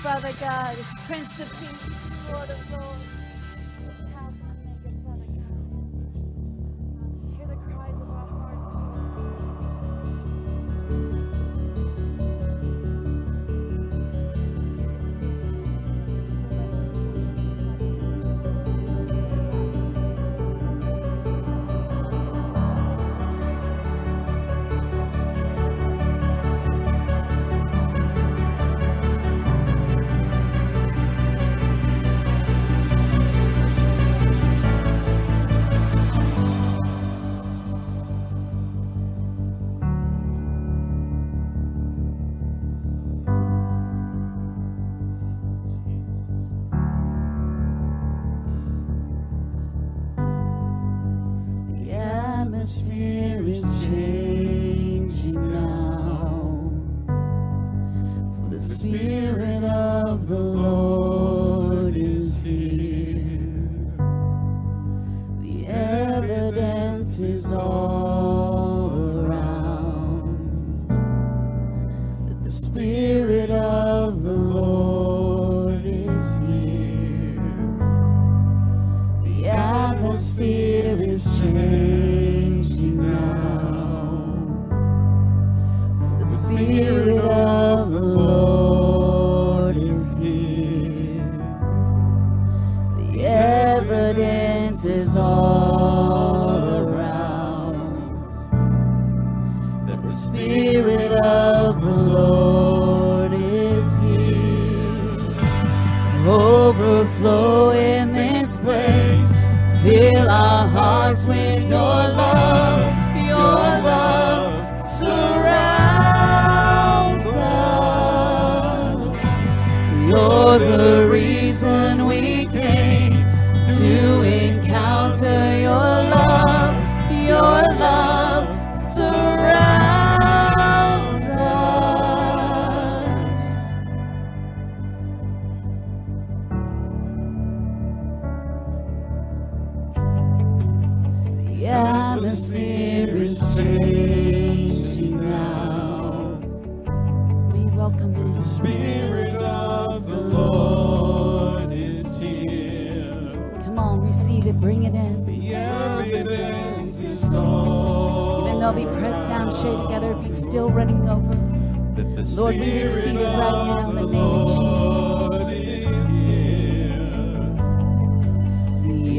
Father God, Prince of Peace, Yeah, the atmosphere is changing now. We welcome it. Spirit of the Lord is here. Come on, receive it, bring it in. The evidence is all Even though be pressed down, shade together, be still running over. the Lord, we receive Spirit it right now in the name of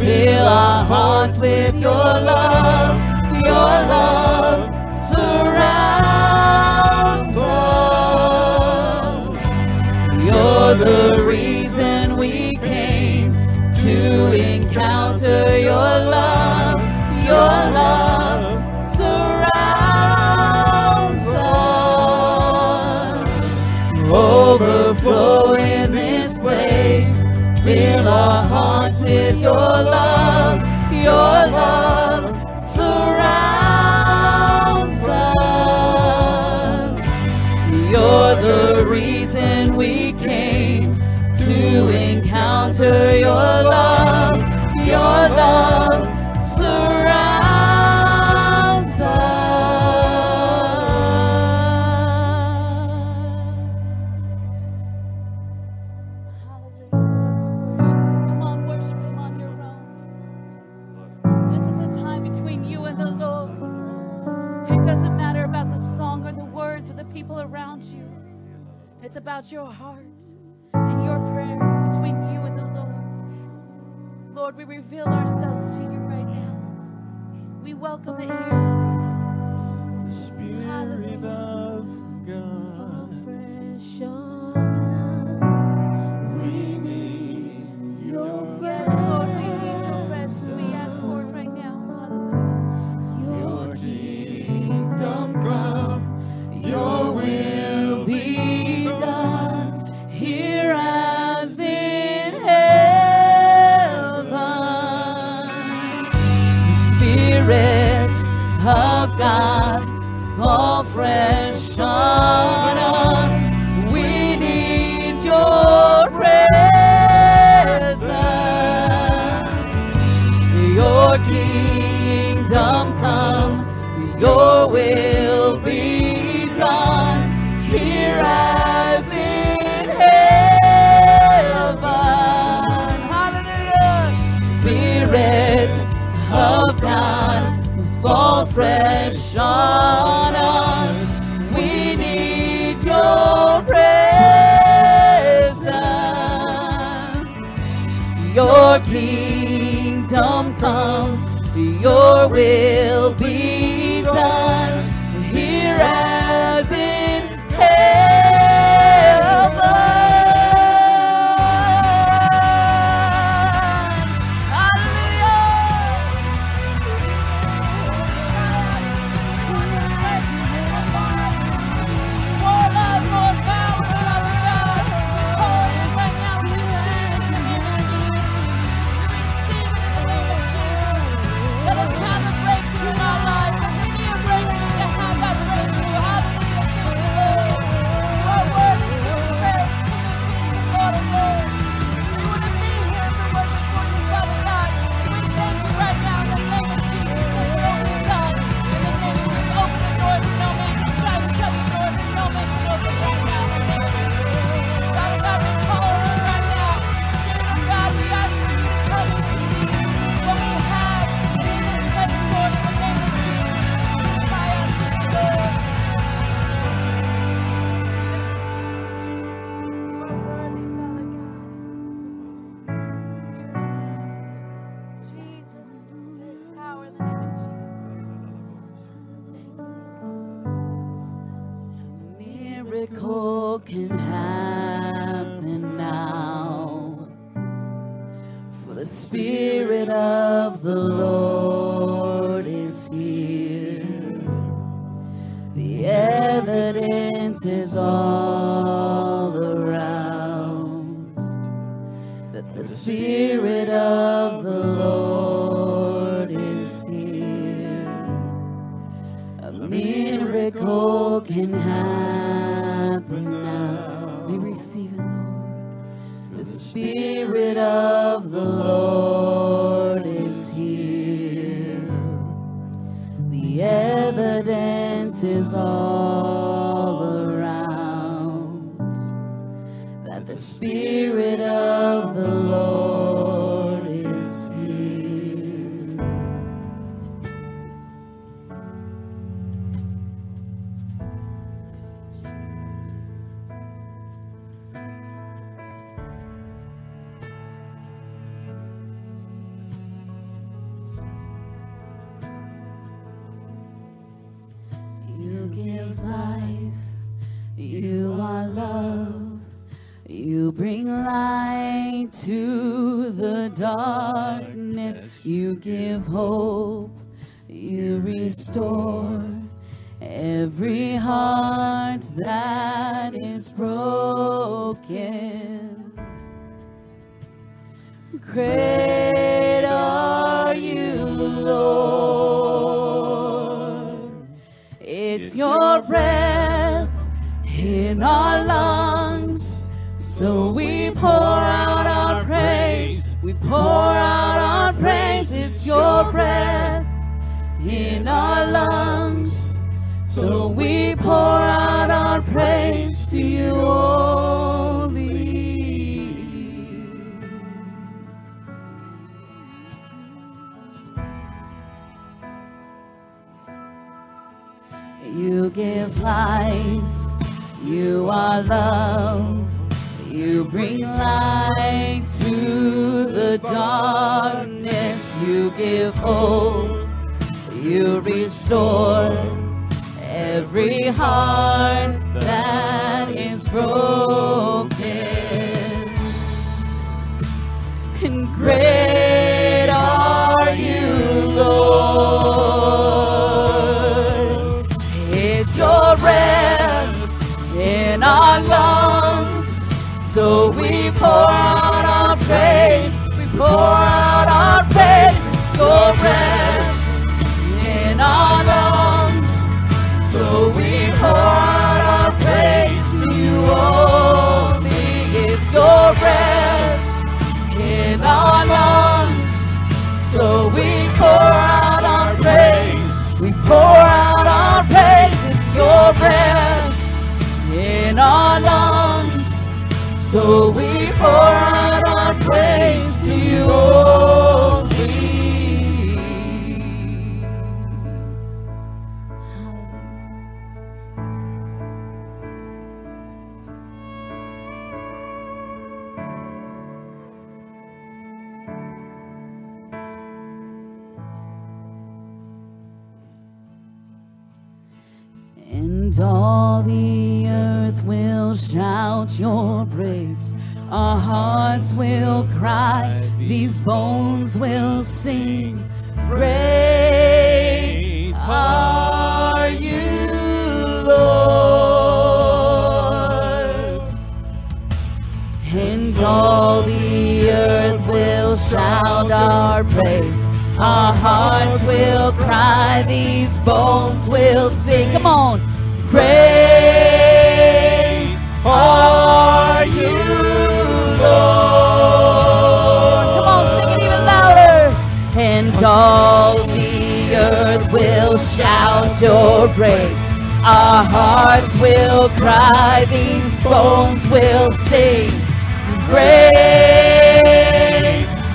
Fill our hearts with your love, your love surrounds us. You're the reason we came to encounter your love, your love surrounds us. Overflow in this place, fill our hearts your love. come in here. will And all the earth will shout your praise. Our hearts will cry, these bones will sing. Great are you, Lord. And all the earth will shout our praise. Our hearts will cry, these bones will sing. Come on. Great are you, Lord. Come on, sing even louder. And all the earth will shout your praise. Our hearts will cry, these bones will sing. Great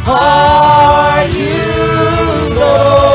are you, Lord.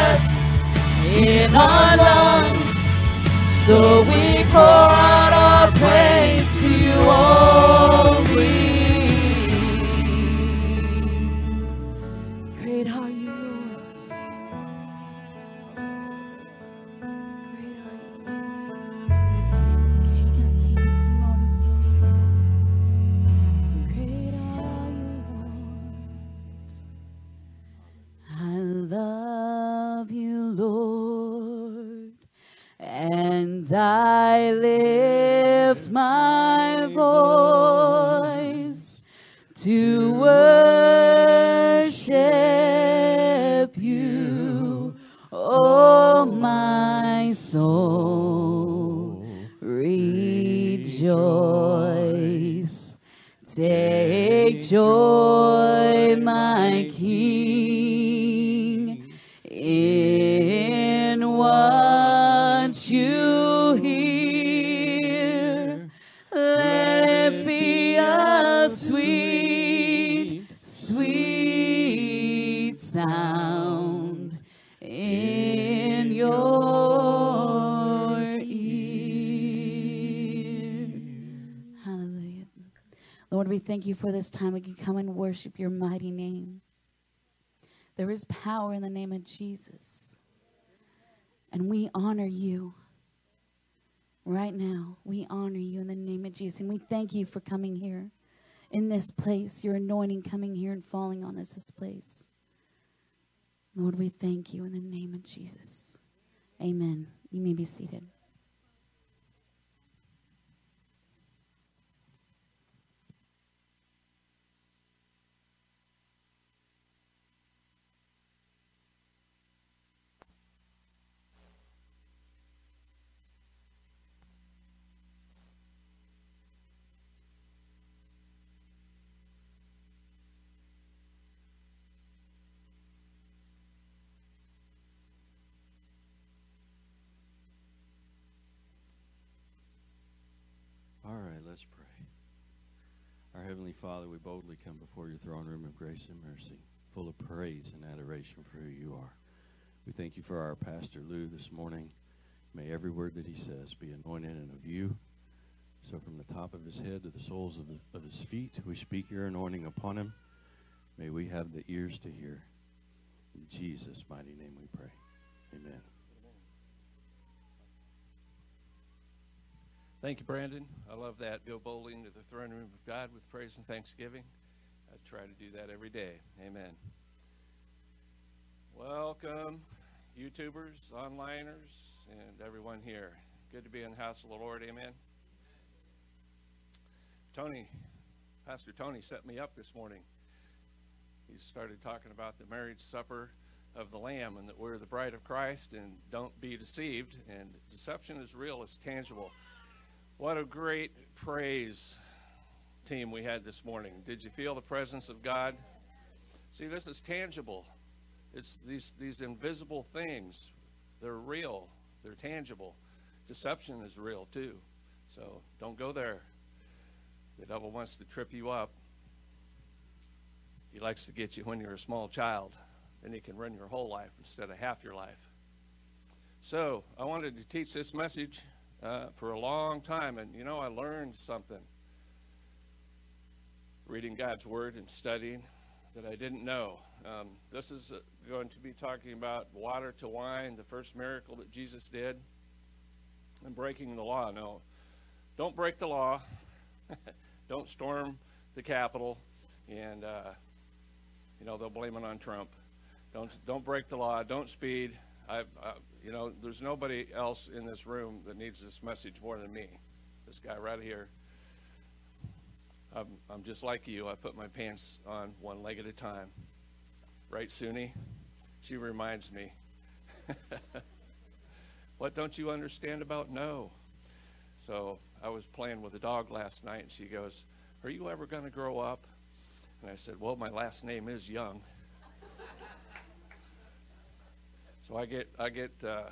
our lungs. So we pour thank you for this time. We can come and worship your mighty name. There is power in the name of Jesus. And we honor you right now. We honor you in the name of Jesus. And we thank you for coming here in this place, your anointing coming here and falling on us this place. Lord, we thank you in the name of Jesus. Amen. You may be seated. All right, let's pray. Our Heavenly Father, we boldly come before your throne room of grace and mercy, full of praise and adoration for who you are. We thank you for our Pastor Lou this morning. May every word that he says be anointed and of you. So, from the top of his head to the soles of, the, of his feet, we speak your anointing upon him. May we have the ears to hear. In Jesus' mighty name we pray. Amen. Thank you, Brandon. I love that. Go boldly into the throne room of God with praise and thanksgiving. I try to do that every day. Amen. Welcome, YouTubers, onliners, and everyone here. Good to be in the house of the Lord. Amen. Tony, Pastor Tony set me up this morning. He started talking about the marriage supper of the Lamb and that we're the bride of Christ and don't be deceived. And deception is real, it's tangible. What a great praise team we had this morning. Did you feel the presence of God? See, this is tangible. It's these these invisible things. They're real. They're tangible. Deception is real too. So don't go there. The devil wants to trip you up. He likes to get you when you're a small child. Then he can run your whole life instead of half your life. So I wanted to teach this message uh, for a long time, and you know, I learned something reading God's Word and studying that I didn't know. Um, this is uh, going to be talking about water to wine, the first miracle that Jesus did, and breaking the law. No, don't break the law. don't storm the Capitol, and uh, you know they'll blame it on Trump. Don't don't break the law. Don't speed. I, I, you know, there's nobody else in this room that needs this message more than me. This guy right here. I'm, I'm just like you. I put my pants on one leg at a time. Right, Suni? She reminds me. what don't you understand about no? So I was playing with a dog last night, and she goes, Are you ever going to grow up? And I said, Well, my last name is Young. So I get I get uh,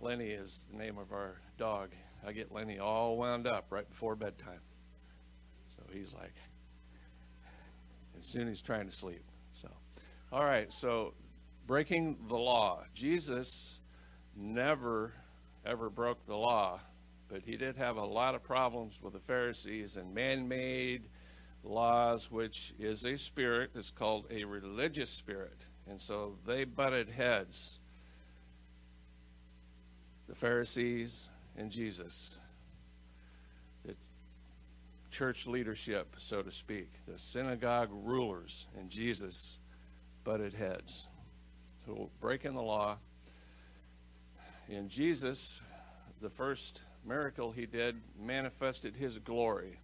Lenny is the name of our dog. I get Lenny all wound up right before bedtime. So he's like, as soon as he's trying to sleep. So, all right. So breaking the law. Jesus never ever broke the law, but he did have a lot of problems with the Pharisees and man-made laws, which is a spirit. It's called a religious spirit. And so they butted heads, the Pharisees and Jesus, the church leadership, so to speak, the synagogue rulers and Jesus butted heads. So breaking the law. In Jesus, the first miracle he did manifested his glory.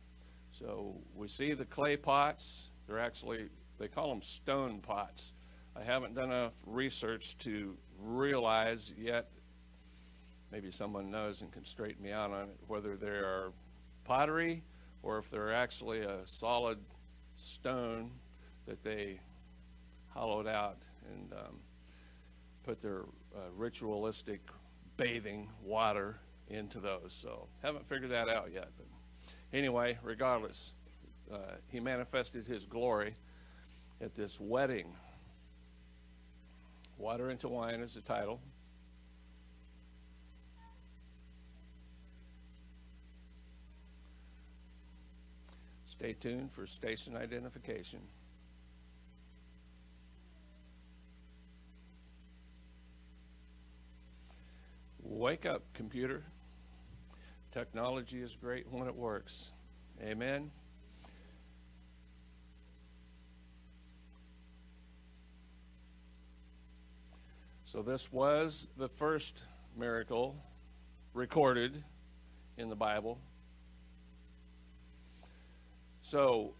So we see the clay pots. They're actually, they call them stone pots. I haven't done enough research to realize yet, maybe someone knows and can straighten me out on it, whether they are pottery or if they're actually a solid stone that they hollowed out and um, put their uh, ritualistic bathing water into those. So haven't figured that out yet. But anyway, regardless, uh, he manifested his glory at this wedding Water into Wine is the title. Stay tuned for station identification. Wake up, computer. Technology is great when it works. Amen. So, this was the first miracle recorded in the Bible. So,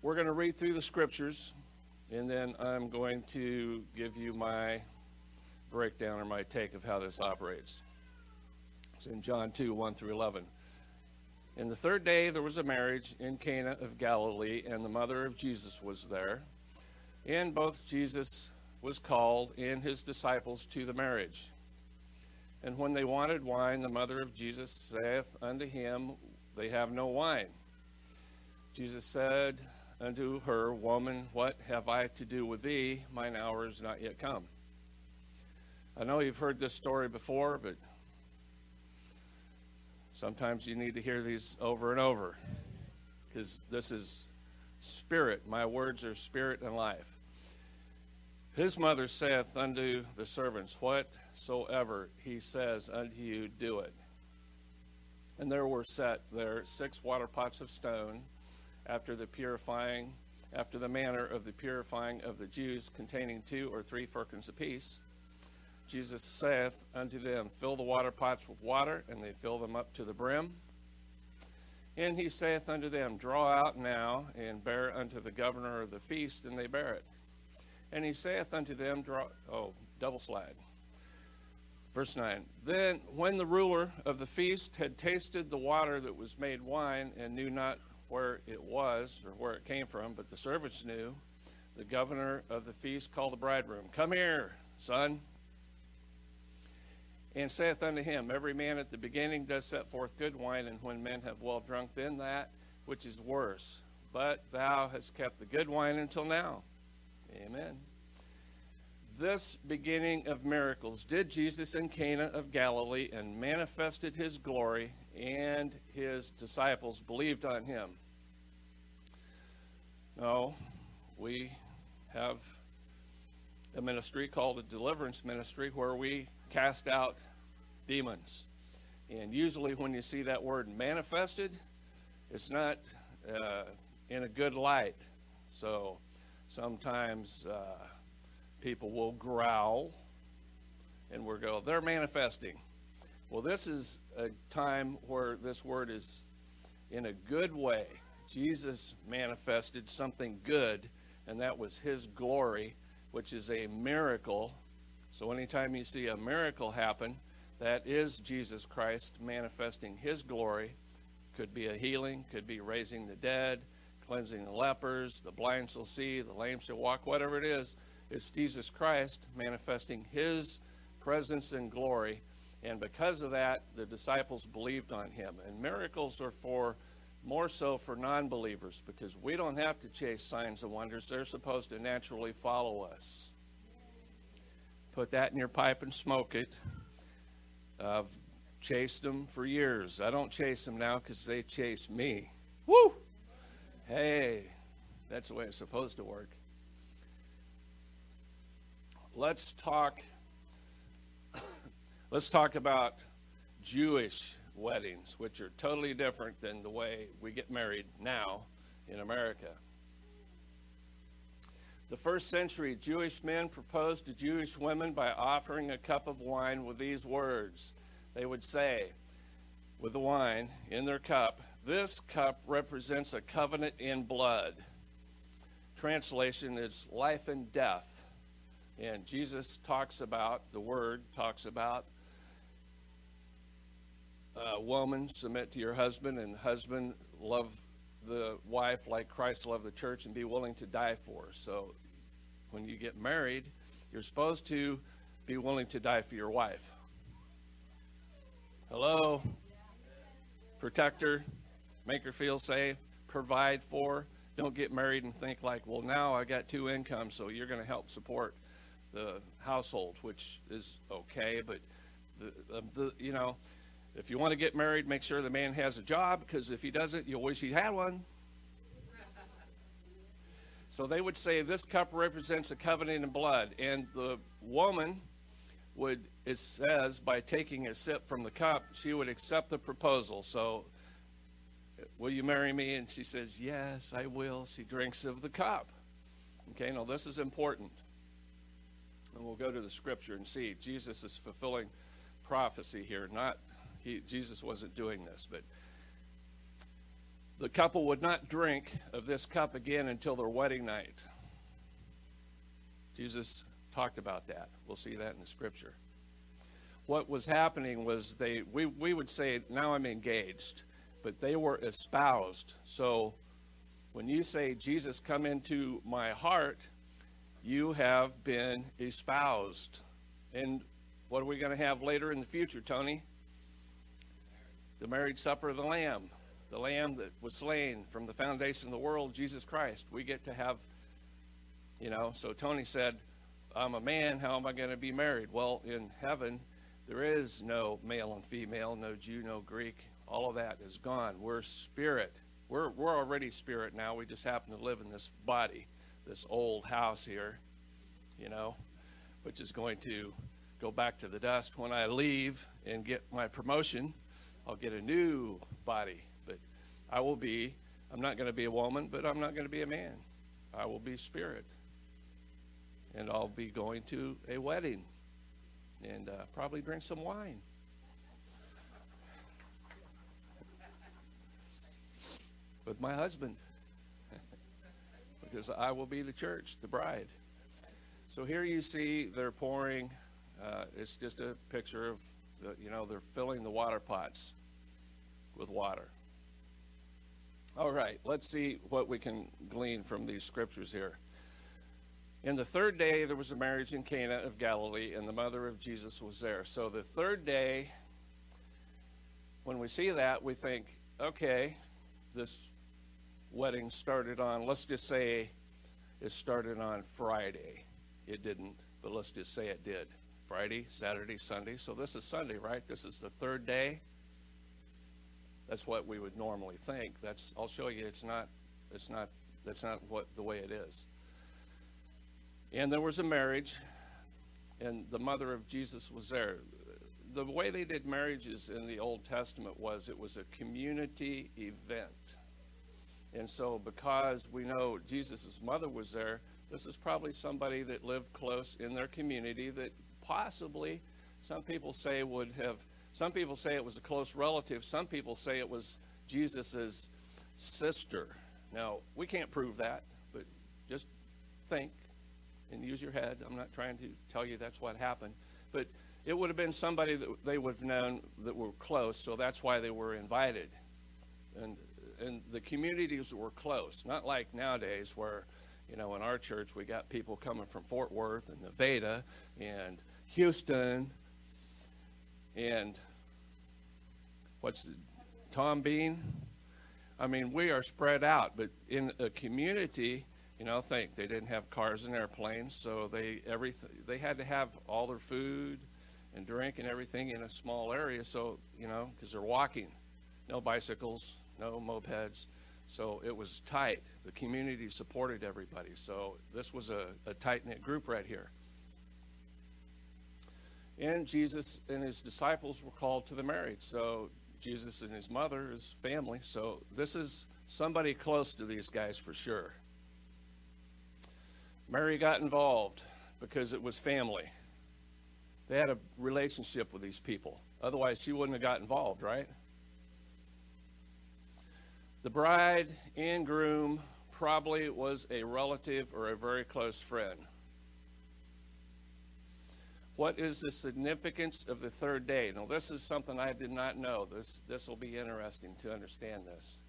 we're going to read through the scriptures, and then I'm going to give you my breakdown or my take of how this operates. It's in John 2 1 through 11. In the third day, there was a marriage in Cana of Galilee, and the mother of Jesus was there. And both Jesus was called and his disciples to the marriage. And when they wanted wine, the mother of Jesus saith unto him, They have no wine. Jesus said unto her, Woman, what have I to do with thee? Mine hour is not yet come. I know you've heard this story before, but sometimes you need to hear these over and over because this is spirit. My words are spirit and life. His mother saith unto the servants, Whatsoever he says unto you, do it. And there were set there six water pots of stone after the purifying, after the manner of the purifying of the Jews, containing two or three firkins apiece. Jesus saith unto them, Fill the water pots with water, and they fill them up to the brim. And he saith unto them, Draw out now, and bear unto the governor of the feast, and they bear it. And he saith unto them, Draw, oh, double slide. Verse 9 Then, when the ruler of the feast had tasted the water that was made wine, and knew not where it was or where it came from, but the servants knew, the governor of the feast called the bridegroom, Come here, son. And saith unto him, Every man at the beginning does set forth good wine, and when men have well drunk, then that which is worse. But thou hast kept the good wine until now. Amen. This beginning of miracles did Jesus in Cana of Galilee and manifested his glory, and his disciples believed on him. No, we have a ministry called a deliverance ministry where we cast out demons. And usually, when you see that word manifested, it's not uh, in a good light. So sometimes uh, people will growl and we'll go, they're manifesting. Well, this is a time where this word is in a good way. Jesus manifested something good, and that was his glory, which is a miracle. So, anytime you see a miracle happen, that is Jesus Christ manifesting his glory. Could be a healing, could be raising the dead, cleansing the lepers, the blind shall see, the lame shall walk, whatever it is. It's Jesus Christ manifesting his presence and glory. And because of that, the disciples believed on him. And miracles are for more so for non believers because we don't have to chase signs and wonders. They're supposed to naturally follow us. Put that in your pipe and smoke it. I've chased them for years. I don't chase them now because they chase me. Woo! Hey, that's the way it's supposed to work. Let's talk. Let's talk about Jewish weddings, which are totally different than the way we get married now in America. The first century Jewish men proposed to Jewish women by offering a cup of wine with these words. They would say, with the wine in their cup, this cup represents a covenant in blood. Translation is life and death. And Jesus talks about, the word talks about, woman, submit to your husband, and husband, love the wife like Christ loved the church and be willing to die for. So when you get married, you're supposed to be willing to die for your wife. Hello? Protect her, make her feel safe, provide for. Don't get married and think like, well, now I got two incomes, so you're going to help support the household, which is okay, but the, the, the you know, if you want to get married, make sure the man has a job because if he doesn't, you'll wish he had one. So they would say this cup represents a covenant in blood, and the woman would, it says, by taking a sip from the cup, she would accept the proposal. So, will you marry me? And she says, Yes, I will. She drinks of the cup. Okay, now this is important. And we'll go to the scripture and see. Jesus is fulfilling prophecy here. Not he Jesus wasn't doing this, but the couple would not drink of this cup again until their wedding night. Jesus talked about that. We'll see that in the scripture. What was happening was they we, we would say, now I'm engaged, but they were espoused. So when you say, Jesus, come into my heart, you have been espoused. And what are we going to have later in the future, Tony? The marriage supper of the Lamb the lamb that was slain from the foundation of the world, Jesus Christ. We get to have, you know, so Tony said, I'm a man, how am I going to be married? Well, in heaven, there is no male and female, no Jew, no Greek. All of that is gone. We're spirit. We're, we're already spirit now. We just happen to live in this body, this old house here, you know, which is going to go back to the dust. When I leave and get my promotion, I'll get a new body But I will be, I'm not going to be a woman, but I'm not going to be a man. I will be spirit. And I'll be going to a wedding and uh, probably drink some wine. With my husband. because I will be the church, the bride. So here you see they're pouring, uh, it's just a picture of, the, you know, they're filling the water pots with water. All right, let's see what we can glean from these scriptures here. In the third day, there was a marriage in Cana of Galilee, and the mother of Jesus was there. So the third day, when we see that, we think, okay, this wedding started on, let's just say it started on Friday. It didn't, but let's just say it did. Friday, Saturday, Sunday. So this is Sunday, right? This is the third day. That's what we would normally think. That's I'll show you. It's not. It's not. That's not what the way it is. And there was a marriage, and the mother of Jesus was there. The way they did marriages in the Old Testament was it was a community event. And so, because we know Jesus' mother was there, this is probably somebody that lived close in their community that possibly some people say would have some people say it was a close relative. Some people say it was Jesus' sister. Now, we can't prove that, but just think and use your head. I'm not trying to tell you that's what happened. But it would have been somebody that they would have known that were close, so that's why they were invited. And, and the communities were close, not like nowadays where, you know, in our church we got people coming from Fort Worth and Nevada and Houston and what's Tom Bean? I mean, we are spread out, but in a community, you know, think they didn't have cars and airplanes, so they everything they had to have all their food and drink and everything in a small area. So you know, because they're walking, no bicycles, no mopeds, so it was tight. The community supported everybody, so this was a, a tight knit group right here. And Jesus and his disciples were called to the marriage. So Jesus and his mother, his family. So this is somebody close to these guys for sure. Mary got involved because it was family. They had a relationship with these people. Otherwise, she wouldn't have got involved, right? The bride and groom probably was a relative or a very close friend. What is the significance of the third day? Now, this is something I did not know. This, this will be interesting to understand this.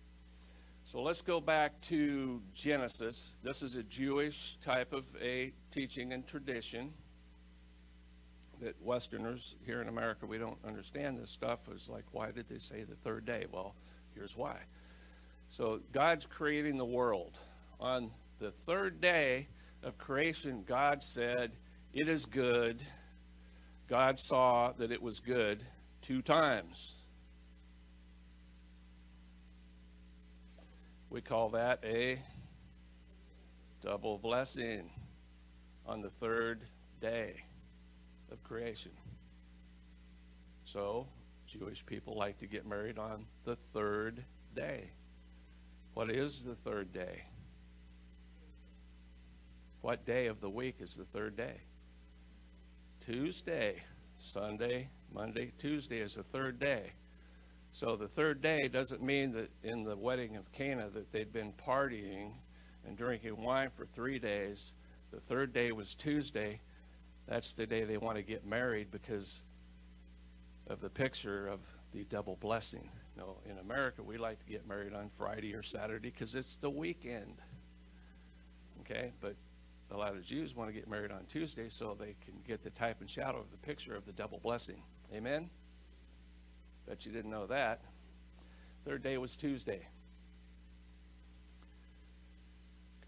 So let's go back to Genesis. This is a Jewish type of a teaching and tradition that Westerners here in America, we don't understand this stuff. It's like, why did they say the third day? Well, here's why. So God's creating the world. On the third day of creation, God said, It is good God saw that it was good two times. We call that a double blessing on the third day of creation. So, Jewish people like to get married on the third day. What is the third day? What day of the week is the third day? Tuesday, Sunday, Monday, Tuesday is the third day. So the third day doesn't mean that in the wedding of Cana that they'd been partying and drinking wine for three days. The third day was Tuesday. That's the day they want to get married because of the picture of the double blessing. No, in America, we like to get married on Friday or Saturday because it's the weekend. Okay, but a lot of Jews want to get married on Tuesday so they can get the type and shadow of the picture of the double blessing. Amen? Bet you didn't know that. Third day was Tuesday.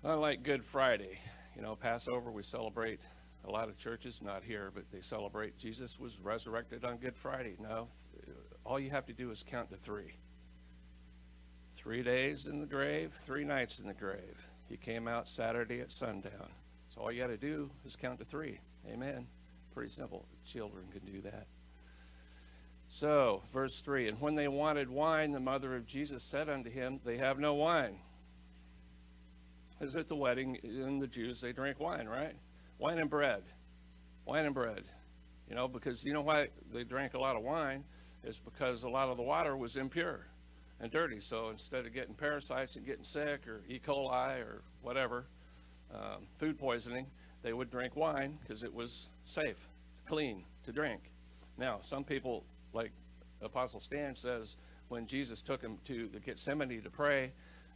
Kind of like Good Friday. You know, Passover, we celebrate a lot of churches, not here, but they celebrate Jesus was resurrected on Good Friday. No, all you have to do is count to three. Three days in the grave, three nights in the grave. He came out Saturday at sundown. So all you got to do is count to three. Amen. Pretty simple. Children can do that. So, verse 3 And when they wanted wine, the mother of Jesus said unto him, They have no wine. Is at the wedding in the Jews, they drink wine, right? Wine and bread. Wine and bread. You know, because you know why they drank a lot of wine? It's because a lot of the water was impure and dirty. So instead of getting parasites and getting sick or E. coli or whatever, um, food poisoning, they would drink wine because it was safe, clean to drink. Now, some people, like Apostle Stan says, when Jesus took him to the Gethsemane to pray,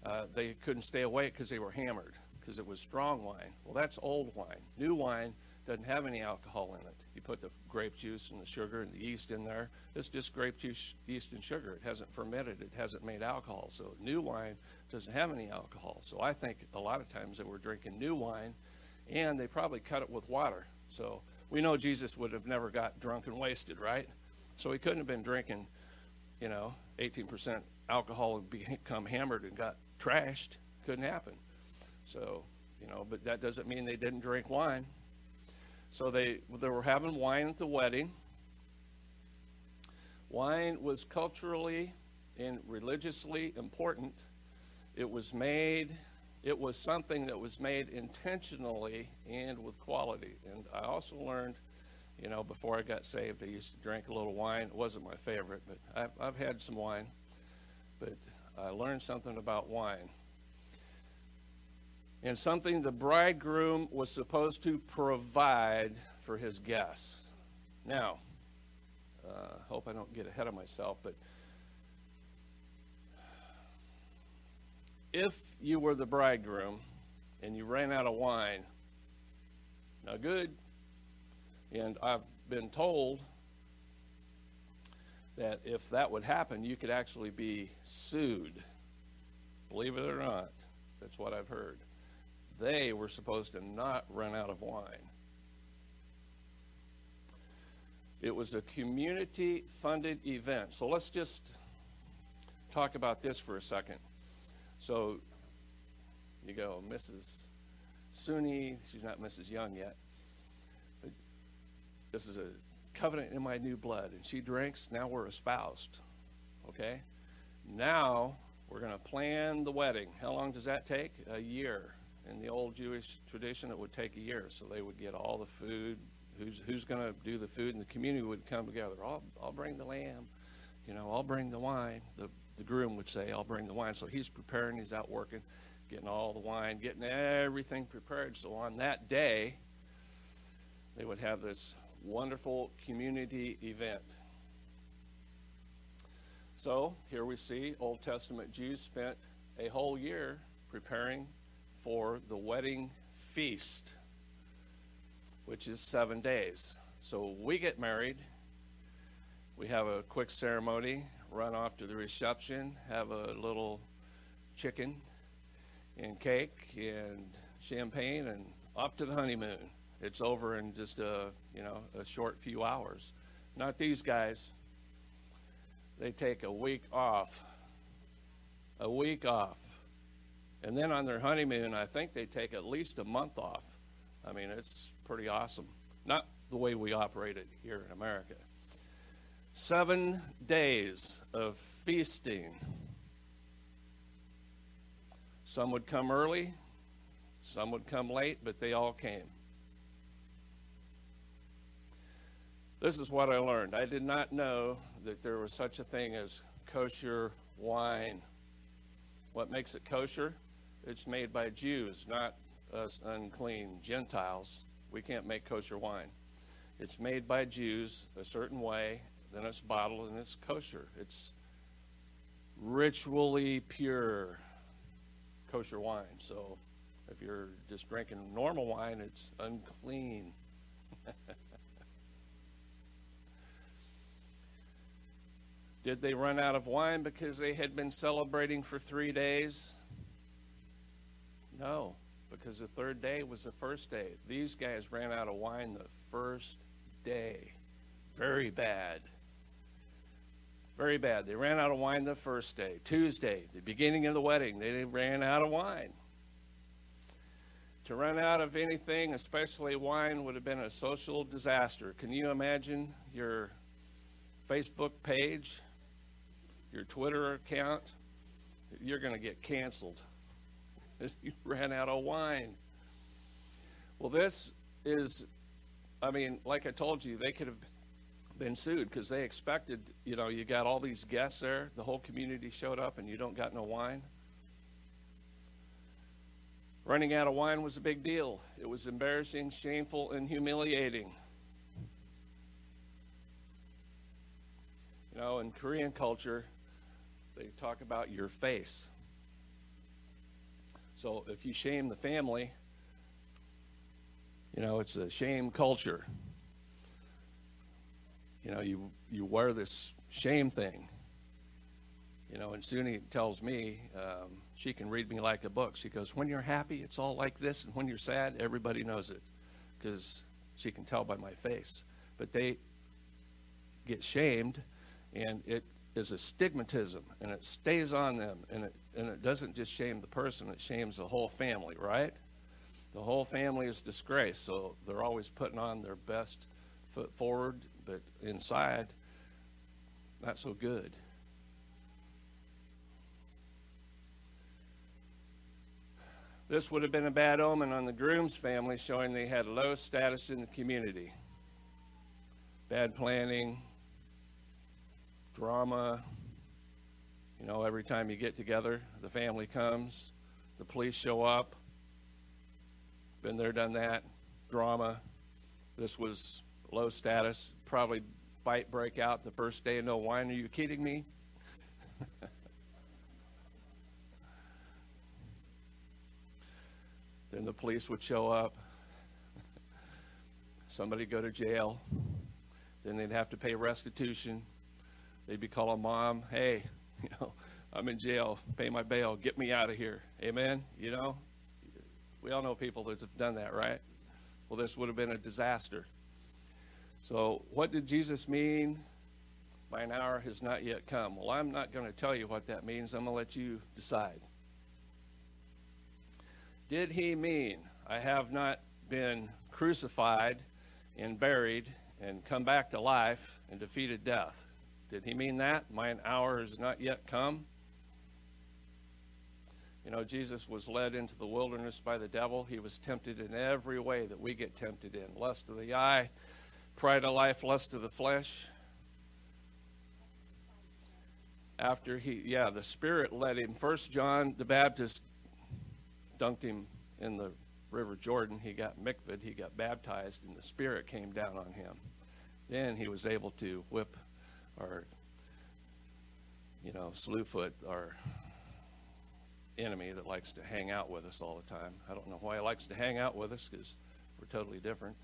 uh, they couldn't stay awake because they were hammered because it was strong wine. Well, that's old wine. New wine doesn't have any alcohol in it. You put the grape juice and the sugar and the yeast in there. It's just grape juice, yeast, and sugar. It hasn't fermented. It hasn't made alcohol. So new wine doesn't have any alcohol. So I think a lot of times they were drinking new wine, and they probably cut it with water. So we know Jesus would have never got drunk and wasted, right? So he couldn't have been drinking, you know, 18% alcohol and become hammered and got trashed. Couldn't happen. So, you know, but that doesn't mean they didn't drink wine. So they, they were having wine at the wedding. Wine was culturally and religiously important. It was made, it was something that was made intentionally and with quality. And I also learned, you know, before I got saved, I used to drink a little wine. It wasn't my favorite, but I've, I've had some wine. But I learned something about wine and something the bridegroom was supposed to provide for his guests. Now, uh, hope I don't get ahead of myself, but if you were the bridegroom and you ran out of wine, now good, and I've been told that if that would happen, you could actually be sued. Believe it or not, that's what I've heard they were supposed to not run out of wine. It was a community funded event. So let's just talk about this for a second. So you go, Mrs. Suni, she's not Mrs. Young yet. This is a covenant in my new blood. And she drinks, now we're espoused. Okay? Now we're going to plan the wedding. How long does that take? A year in the old Jewish tradition, it would take a year. So they would get all the food. Who's, who's going to do the food? And the community would come together. I'll, I'll bring the lamb. You know, I'll bring the wine. The, the groom would say, I'll bring the wine. So he's preparing, he's out working, getting all the wine, getting everything prepared. So on that day, they would have this wonderful community event. So here we see Old Testament Jews spent a whole year preparing for the wedding feast, which is seven days. So we get married, we have a quick ceremony, run off to the reception, have a little chicken and cake and champagne, and off to the honeymoon. It's over in just a you know a short few hours. Not these guys. They take a week off. A week off And then on their honeymoon, I think they take at least a month off. I mean, it's pretty awesome. Not the way we operate it here in America. Seven days of feasting. Some would come early, some would come late, but they all came. This is what I learned. I did not know that there was such a thing as kosher wine. What makes it kosher? It's made by Jews, not us unclean Gentiles. We can't make kosher wine. It's made by Jews a certain way, then it's bottled and it's kosher. It's ritually pure kosher wine. So if you're just drinking normal wine, it's unclean. Did they run out of wine because they had been celebrating for three days? No, because the third day was the first day. These guys ran out of wine the first day. Very bad. Very bad. They ran out of wine the first day. Tuesday, the beginning of the wedding, they ran out of wine. To run out of anything, especially wine, would have been a social disaster. Can you imagine your Facebook page, your Twitter account? You're going to get canceled. You ran out of wine. Well, this is, I mean, like I told you, they could have been sued because they expected, you know, you got all these guests there, the whole community showed up, and you don't got no wine. Running out of wine was a big deal. It was embarrassing, shameful, and humiliating. You know, in Korean culture, they talk about your face. So if you shame the family, you know, it's a shame culture. You know, you, you wear this shame thing. You know, and Suni tells me, um, she can read me like a book. She goes, When you're happy, it's all like this, and when you're sad, everybody knows it because she can tell by my face. But they get shamed, and it is a stigmatism, and it stays on them, and it, and it doesn't just shame the person, it shames the whole family, right? The whole family is disgraced, so they're always putting on their best foot forward, but inside, not so good. This would have been a bad omen on the groom's family, showing they had low status in the community. Bad planning, drama. You know, every time you get together, the family comes, the police show up. Been there, done that. Drama. This was low status. Probably fight break out the first day no wine. Are you kidding me? then the police would show up. Somebody go to jail. Then they'd have to pay restitution. They'd be calling mom, hey, you know, I'm in jail. Pay my bail. Get me out of here. Amen. You know, we all know people that have done that, right? Well, this would have been a disaster. So, what did Jesus mean? My an hour has not yet come. Well, I'm not going to tell you what that means. I'm going to let you decide. Did he mean I have not been crucified and buried and come back to life and defeated death? Did he mean that? Mine hour has not yet come? You know, Jesus was led into the wilderness by the devil. He was tempted in every way that we get tempted in lust of the eye, pride of life, lust of the flesh. After he, yeah, the Spirit led him. First John the Baptist dunked him in the River Jordan. He got mikvahed, he got baptized, and the Spirit came down on him. Then he was able to whip our, you know, Slewfoot, our enemy that likes to hang out with us all the time. I don't know why he likes to hang out with us because we're totally different.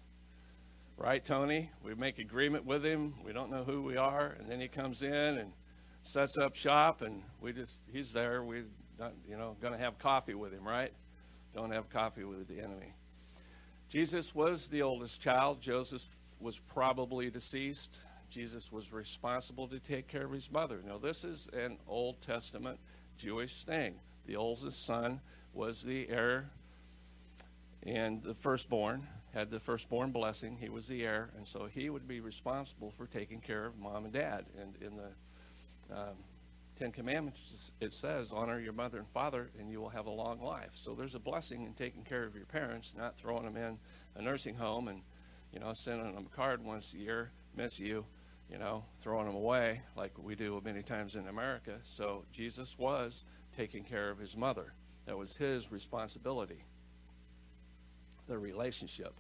Right, Tony? We make agreement with him. We don't know who we are, and then he comes in and sets up shop, and we just he's there. We not you know going to have coffee with him, right? Don't have coffee with the enemy. Jesus was the oldest child. Joseph was probably deceased. Jesus was responsible to take care of his mother. Now, this is an Old Testament Jewish thing. The oldest son was the heir and the firstborn had the firstborn blessing. He was the heir, and so he would be responsible for taking care of mom and dad. And in the um, Ten Commandments, it says, "Honor your mother and father, and you will have a long life." So there's a blessing in taking care of your parents, not throwing them in a nursing home and you know sending them a card once a year, miss you, you know, throwing them away like we do many times in America. So Jesus was taking care of his mother. That was his responsibility the relationship.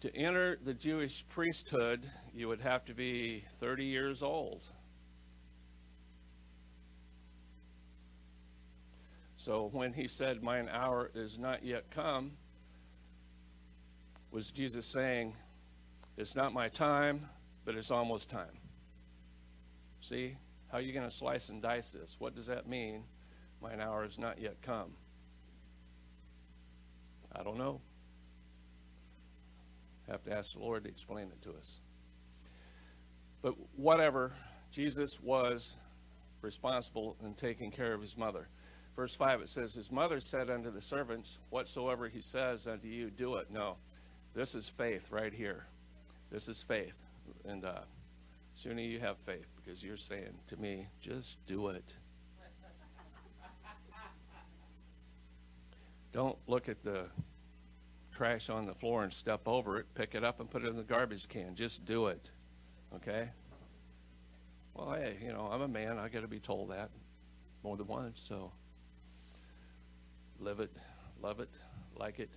To enter the Jewish priesthood, you would have to be 30 years old. So when he said, Mine hour is not yet come, was Jesus saying, It's not my time, but it's almost time? See, how are you going to slice and dice this? What does that mean? Mine hour is not yet come. I don't know. Have to ask the Lord to explain it to us. But whatever, Jesus was responsible in taking care of his mother. Verse 5, it says, His mother said unto the servants, Whatsoever he says unto you, do it. No, this is faith right here. This is faith. And uh, Suni you have faith because you're saying to me, just do it. Don't look at the trash on the floor and step over it, pick it up and put it in the garbage can. Just do it. Okay? Well, hey, you know, I'm a man. I got to be told that more than once. So live it, love it, like it.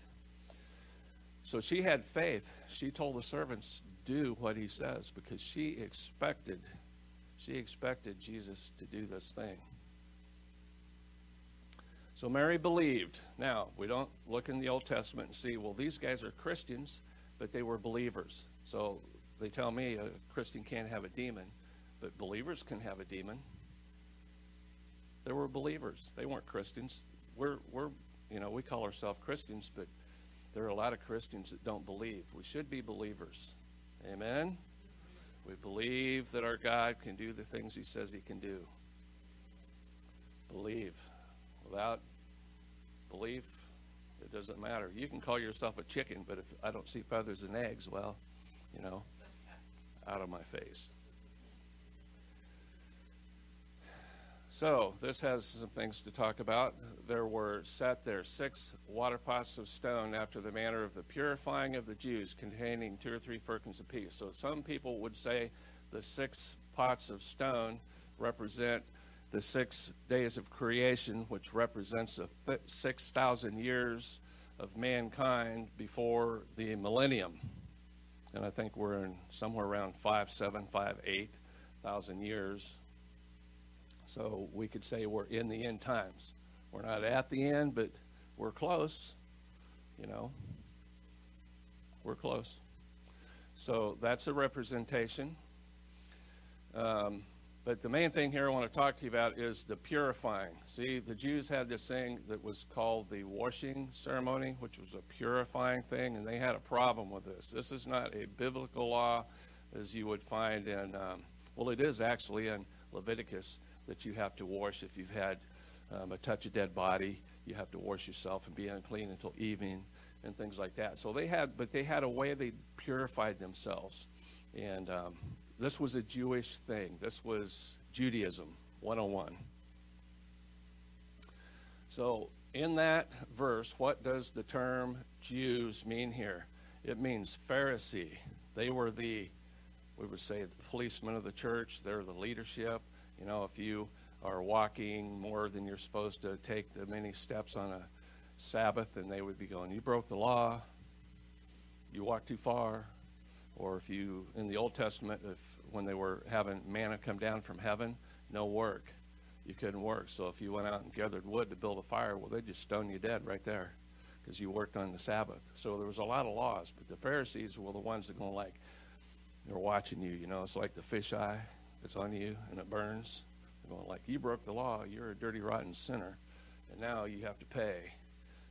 So she had faith. She told the servants, do what he says because she expected she expected Jesus to do this thing. So Mary believed. Now, we don't look in the Old Testament and see, well, these guys are Christians, but they were believers. So they tell me a Christian can't have a demon, but believers can have a demon. They were believers. They weren't Christians. We're, we're you know, we call ourselves Christians, but there are a lot of Christians that don't believe. We should be believers. Amen? We believe that our God can do the things he says he can do. Believe. Without belief, it doesn't matter. You can call yourself a chicken, but if I don't see feathers and eggs, well, you know, out of my face. So, this has some things to talk about. There were set there six water pots of stone after the manner of the purifying of the Jews, containing two or three firkins apiece. So, some people would say the six pots of stone represent the six days of creation, which represents a 6,000 years of mankind before the millennium. And I think we're in somewhere around five, seven, five, eight thousand years so we could say we're in the end times. We're not at the end, but we're close, you know. We're close. So that's a representation. Um, but the main thing here I want to talk to you about is the purifying. See, the Jews had this thing that was called the washing ceremony, which was a purifying thing, and they had a problem with this. This is not a biblical law as you would find in, um, well, it is actually in Leviticus that you have to wash if you've had um, a touch of dead body. You have to wash yourself and be unclean until evening and things like that. So they had, but they had a way they purified themselves. And um, this was a Jewish thing. This was Judaism 101. So in that verse, what does the term Jews mean here? It means Pharisee. They were the, we would say, the policemen of the church. They're the leadership. You know, if you are walking more than you're supposed to take the many steps on a Sabbath, and they would be going, You broke the law, you walked too far. Or if you, in the Old Testament, if when they were having manna come down from heaven, no work. You couldn't work. So if you went out and gathered wood to build a fire, well, they'd just stone you dead right there because you worked on the Sabbath. So there was a lot of laws, but the Pharisees were the ones that going like, they're watching you, you know, it's like the fish eye it's on you and it burns. They're going like, you broke the law. You're a dirty, rotten sinner. And now you have to pay.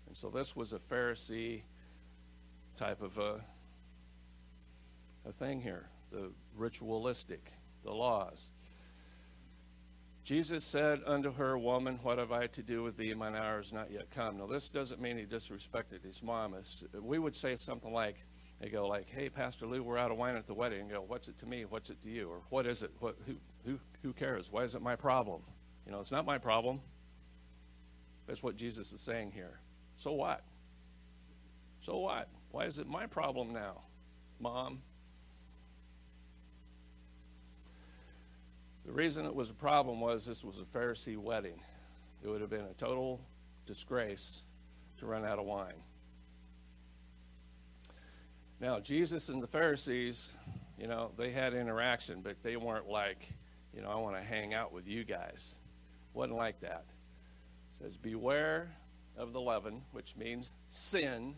And so this was a Pharisee type of a, a thing here, the ritualistic, the laws. Jesus said unto her, Woman, what have I to do with thee? Mine hour is not yet come. Now, this doesn't mean he disrespected his mom. It's, we would say something like, they go like, hey, Pastor Lou, we're out of wine at the wedding. And go, what's it to me? What's it to you? Or what is it? What, who, who, who cares? Why is it my problem? You know, it's not my problem. That's what Jesus is saying here. So what? So what? Why is it my problem now, Mom? The reason it was a problem was this was a Pharisee wedding. It would have been a total disgrace to run out of wine. Now, Jesus and the Pharisees, you know, they had interaction, but they weren't like, you know, I want to hang out with you guys. Wasn't like that. It says, Beware of the leaven, which means sin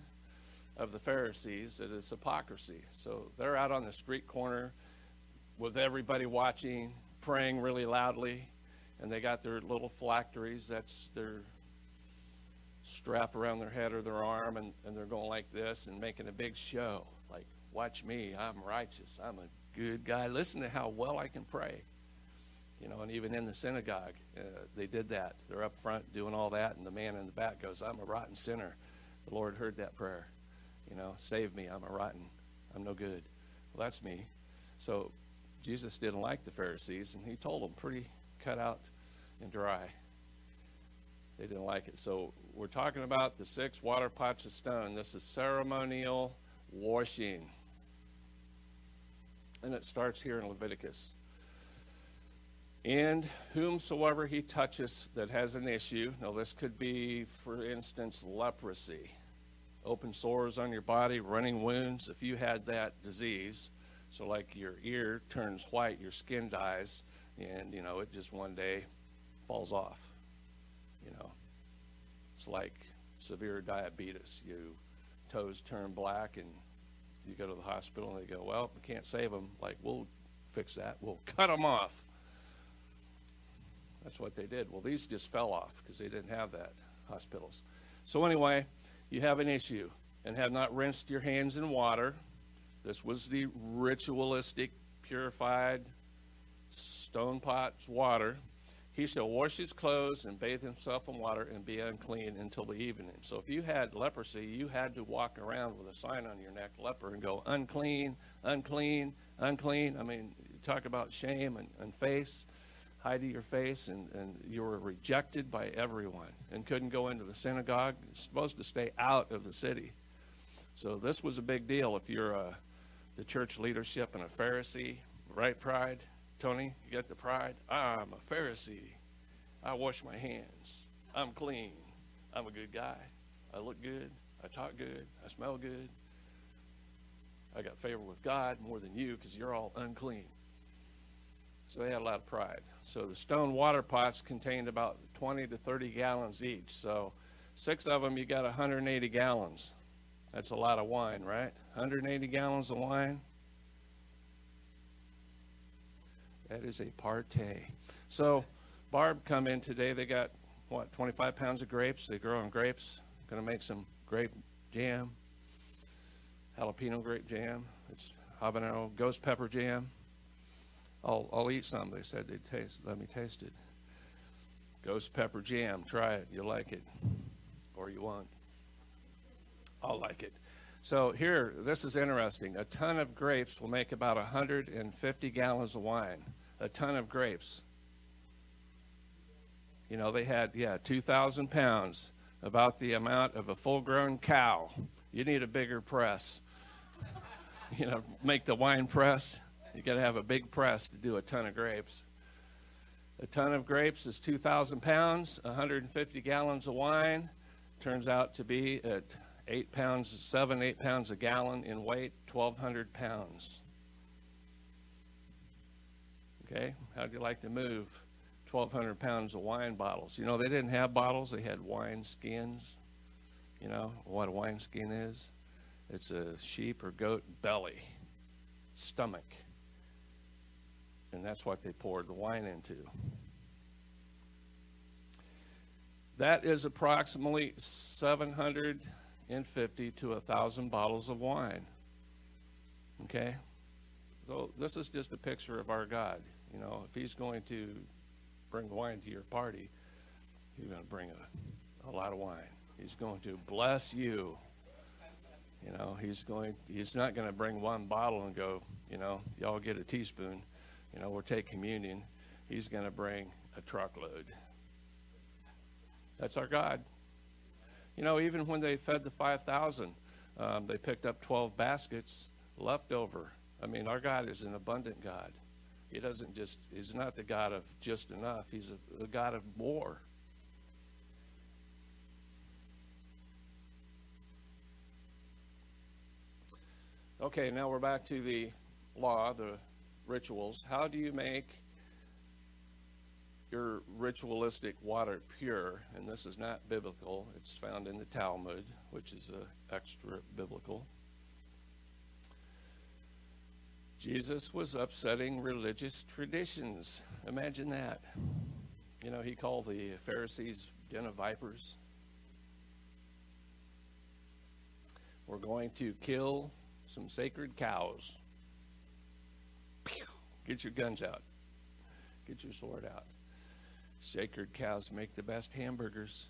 of the Pharisees. It is hypocrisy. So they're out on the street corner with everybody watching, praying really loudly, and they got their little phylacteries. That's their strap around their head or their arm, and, and they're going like this and making a big show. Watch me, I'm righteous, I'm a good guy. Listen to how well I can pray. You know, and even in the synagogue, uh, they did that. They're up front doing all that, and the man in the back goes, I'm a rotten sinner. The Lord heard that prayer. You know, save me, I'm a rotten, I'm no good. Well, that's me. So Jesus didn't like the Pharisees, and he told them pretty cut out and dry. They didn't like it. So we're talking about the six water pots of stone. This is ceremonial washing. And it starts here in Leviticus. And whomsoever he touches that has an issue, now this could be, for instance, leprosy, open sores on your body, running wounds. If you had that disease, so like your ear turns white, your skin dies, and you know, it just one day falls off. You know, it's like severe diabetes. You toes turn black and you go to the hospital and they go, well, we can't save them. Like, we'll fix that. We'll cut them off. That's what they did. Well, these just fell off because they didn't have that, hospitals. So, anyway, you have an issue and have not rinsed your hands in water. This was the ritualistic, purified stone pots water. He shall wash his clothes and bathe himself in water and be unclean until the evening. So if you had leprosy, you had to walk around with a sign on your neck, leper, and go, unclean, unclean, unclean. I mean, talk about shame and, and face, hiding your face, and, and you were rejected by everyone and couldn't go into the synagogue. You're supposed to stay out of the city. So this was a big deal if you're uh, the church leadership and a Pharisee, right, pride? Tony, you got the pride? I'm a Pharisee. I wash my hands. I'm clean. I'm a good guy. I look good. I talk good. I smell good. I got favor with God more than you because you're all unclean. So they had a lot of pride. So the stone water pots contained about 20 to 30 gallons each. So six of them, you got 180 gallons. That's a lot of wine, right? 180 gallons of wine. That is a partay. So Barb come in today. They got what 25 pounds of grapes. They grow on grapes. Going to make some grape jam, jalapeno grape jam. It's habanero ghost pepper jam. I'll I'll eat some. They said they'd taste. Let me taste it. Ghost pepper jam. Try it. You'll like it, or you won't. I'll like it. So here, this is interesting. A ton of grapes will make about 150 gallons of wine. A ton of grapes. You know, they had, yeah, 2,000 pounds, about the amount of a full grown cow. You need a bigger press. you know, make the wine press. You got to have a big press to do a ton of grapes. A ton of grapes is 2,000 pounds, 150 gallons of wine. Turns out to be at eight pounds, seven, eight pounds a gallon in weight, 1,200 pounds. Okay, how'd you like to move 1,200 pounds of wine bottles? You know, they didn't have bottles, they had wine skins. You know what a wine skin is? It's a sheep or goat belly, stomach. And that's what they poured the wine into. That is approximately 750 to 1,000 bottles of wine. Okay? So this is just a picture of our God. You know, if He's going to bring wine to your party, he's going to bring a, a lot of wine. He's going to bless you. You know, he's going. He's not going to bring one bottle and go. You know, y'all get a teaspoon. You know, we'll take communion. He's going to bring a truckload. That's our God. You know, even when they fed the 5,000, um, they picked up 12 baskets left over. I mean, our God is an abundant God. He doesn't just, he's not the God of just enough, he's a, the God of more. Okay, now we're back to the law, the rituals. How do you make your ritualistic water pure? And this is not biblical. It's found in the Talmud, which is uh, extra biblical. Jesus was upsetting religious traditions. Imagine that. You know, he called the Pharisees den of vipers. We're going to kill some sacred cows. Get your guns out. Get your sword out. Sacred cows make the best hamburgers.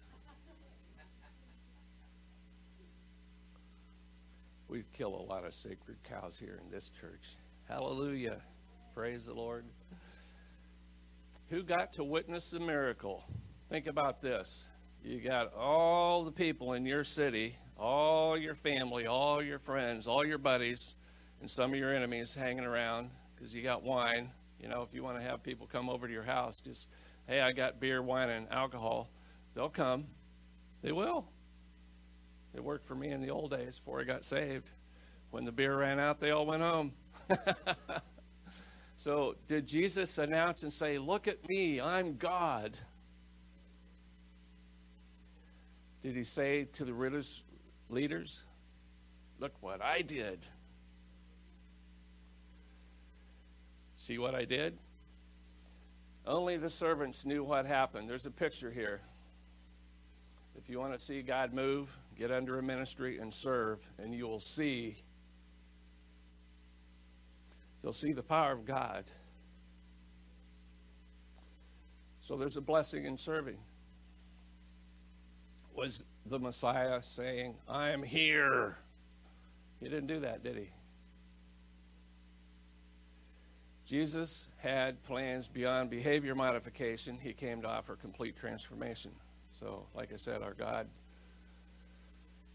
We kill a lot of sacred cows here in this church. Hallelujah. Praise the Lord. Who got to witness the miracle? Think about this. You got all the people in your city, all your family, all your friends, all your buddies, and some of your enemies hanging around because you got wine. You know, if you want to have people come over to your house, just, hey, I got beer, wine, and alcohol. They'll come. They will. It worked for me in the old days before I got saved. When the beer ran out, they all went home. so, did Jesus announce and say, Look at me, I'm God? Did he say to the religious leaders, Look what I did? See what I did? Only the servants knew what happened. There's a picture here. If you want to see God move, get under a ministry and serve, and you will see you'll see the power of God. So there's a blessing in serving. Was the Messiah saying, I'm here? He didn't do that, did he? Jesus had plans beyond behavior modification. He came to offer complete transformation. So, like I said, our God,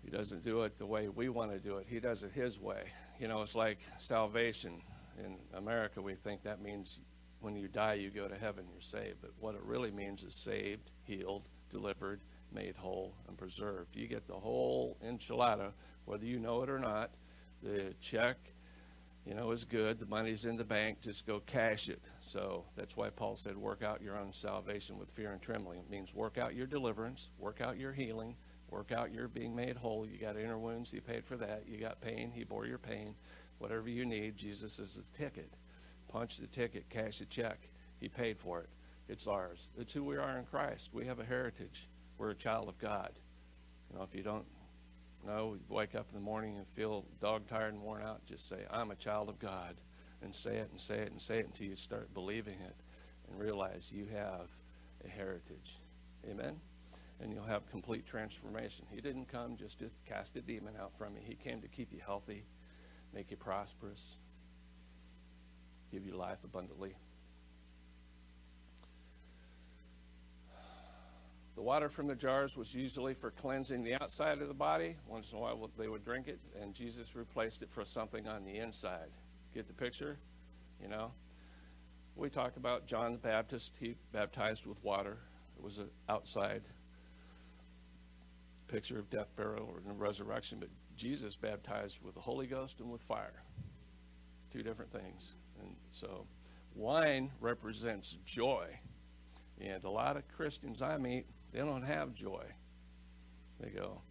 He doesn't do it the way we want to do it. He does it His way. You know, it's like salvation. In America, we think that means when you die, you go to heaven, you're saved. But what it really means is saved, healed, delivered, made whole, and preserved. You get the whole enchilada, whether you know it or not. The check, you know, is good. The money's in the bank. Just go cash it. So that's why Paul said, work out your own salvation with fear and trembling. It means work out your deliverance, work out your healing, work out your being made whole. You got inner wounds, he paid for that. You got pain, he bore your pain. Whatever you need, Jesus is the ticket. Punch the ticket, cash the check. He paid for it. It's ours. It's who we are in Christ. We have a heritage. We're a child of God. You know, if you don't know, you wake up in the morning and feel dog tired and worn out, just say, I'm a child of God. And say it and say it and say it until you start believing it and realize you have a heritage. Amen? And you'll have complete transformation. He didn't come just to cast a demon out from you, He came to keep you healthy, make you prosperous, give you life abundantly. Water from the jars was usually for cleansing the outside of the body. Once in a while they would drink it, and Jesus replaced it for something on the inside. Get the picture? You know? We talk about John the Baptist. He baptized with water. It was an outside picture of death, burial, and resurrection. But Jesus baptized with the Holy Ghost and with fire. Two different things. And so wine represents joy. And a lot of Christians I meet, they don't have joy. They go,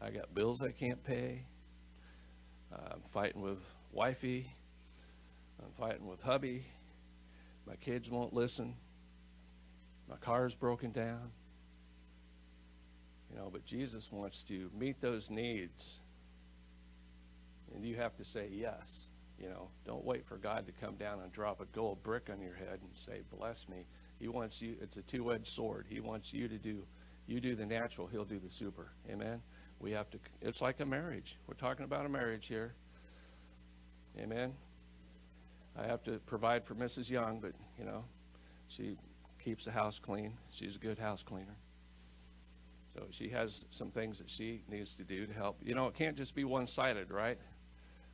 I got bills I can't pay. I'm fighting with wifey. I'm fighting with hubby. My kids won't listen. My car's broken down. You know, but Jesus wants to meet those needs. And you have to say yes. You know, don't wait for God to come down and drop a gold brick on your head and say, Bless me. He wants you, it's a two edged sword. He wants you to do, you do the natural, he'll do the super. Amen? We have to, it's like a marriage. We're talking about a marriage here. Amen? I have to provide for Mrs. Young, but, you know, she keeps the house clean. She's a good house cleaner. So she has some things that she needs to do to help. You know, it can't just be one sided, right?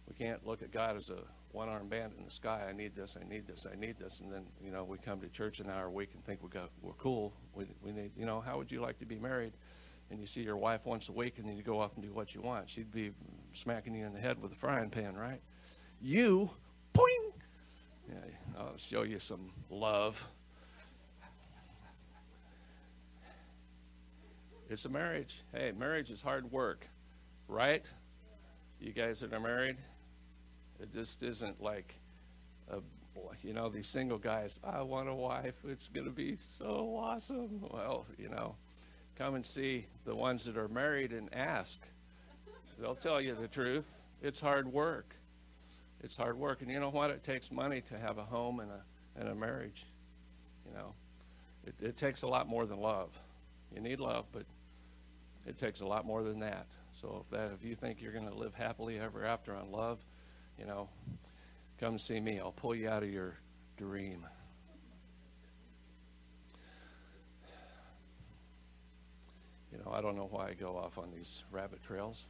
We can't look at God as a one arm band in the sky. I need this, I need this, I need this. And then, you know, we come to church an hour a week and think we got, we're cool. We, we need, you know, how would you like to be married? And you see your wife once a week and then you go off and do what you want. She'd be smacking you in the head with a frying pan, right? You, boing! Yeah, I'll show you some love. It's a marriage. Hey, marriage is hard work, right? You guys that are married, it just isn't like, a, you know, these single guys, I want a wife. It's going to be so awesome. Well, you know, come and see the ones that are married and ask. They'll tell you the truth. It's hard work. It's hard work. And you know what? It takes money to have a home and a, and a marriage. You know, it, it takes a lot more than love. You need love, but it takes a lot more than that. So if that, if you think you're going to live happily ever after on love, you know, come see me. I'll pull you out of your dream. You know, I don't know why I go off on these rabbit trails.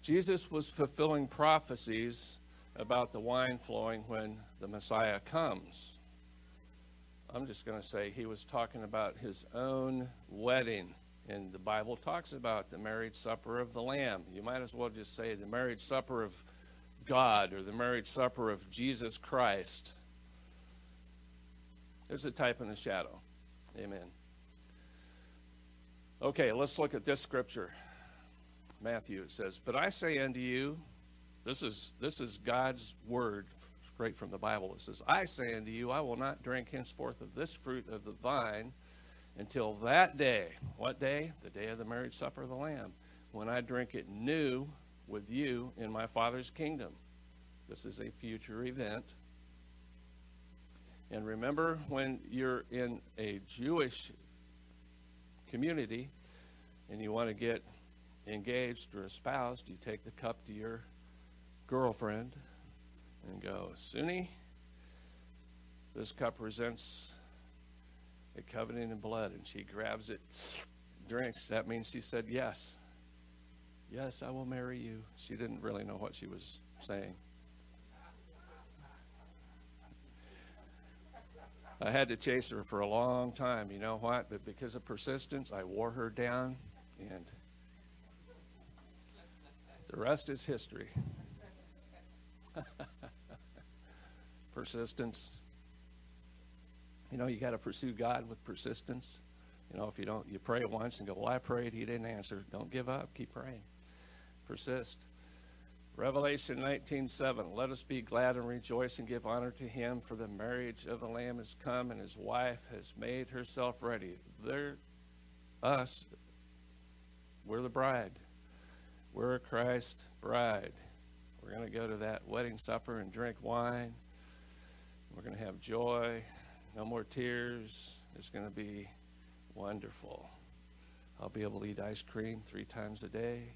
Jesus was fulfilling prophecies about the wine flowing when the Messiah comes. I'm just going to say he was talking about his own wedding. And the Bible talks about the marriage supper of the Lamb. You might as well just say the marriage supper of God or the marriage supper of Jesus Christ. There's a type and a shadow. Amen. Okay, let's look at this scripture. Matthew it says, "But I say unto you, this is this is God's word straight from the Bible. It says, I say unto you, I will not drink henceforth of this fruit of the vine until that day. What day? The day of the marriage supper of the Lamb, when I drink it new with you in my Father's kingdom. This is a future event. And remember, when you're in a Jewish community and you want to get engaged or espoused, you take the cup to your girlfriend and go, Suni, this cup presents a covenant in blood. And she grabs it, drinks. That means she said, Yes. Yes, I will marry you. She didn't really know what she was saying. I had to chase her for a long time. You know what? But because of persistence, I wore her down, and the rest is history. persistence. You know, you got to pursue God with persistence. You know, if you don't, you pray once and go, Well, I prayed, He didn't answer. Don't give up. Keep praying. Persist. Revelation 19:7 Let us be glad and rejoice and give honor to him for the marriage of the lamb has come and his wife has made herself ready. They're us. We're the bride. We're a Christ bride. We're going to go to that wedding supper and drink wine. We're going to have joy. No more tears. It's going to be wonderful. I'll be able to eat ice cream three times a day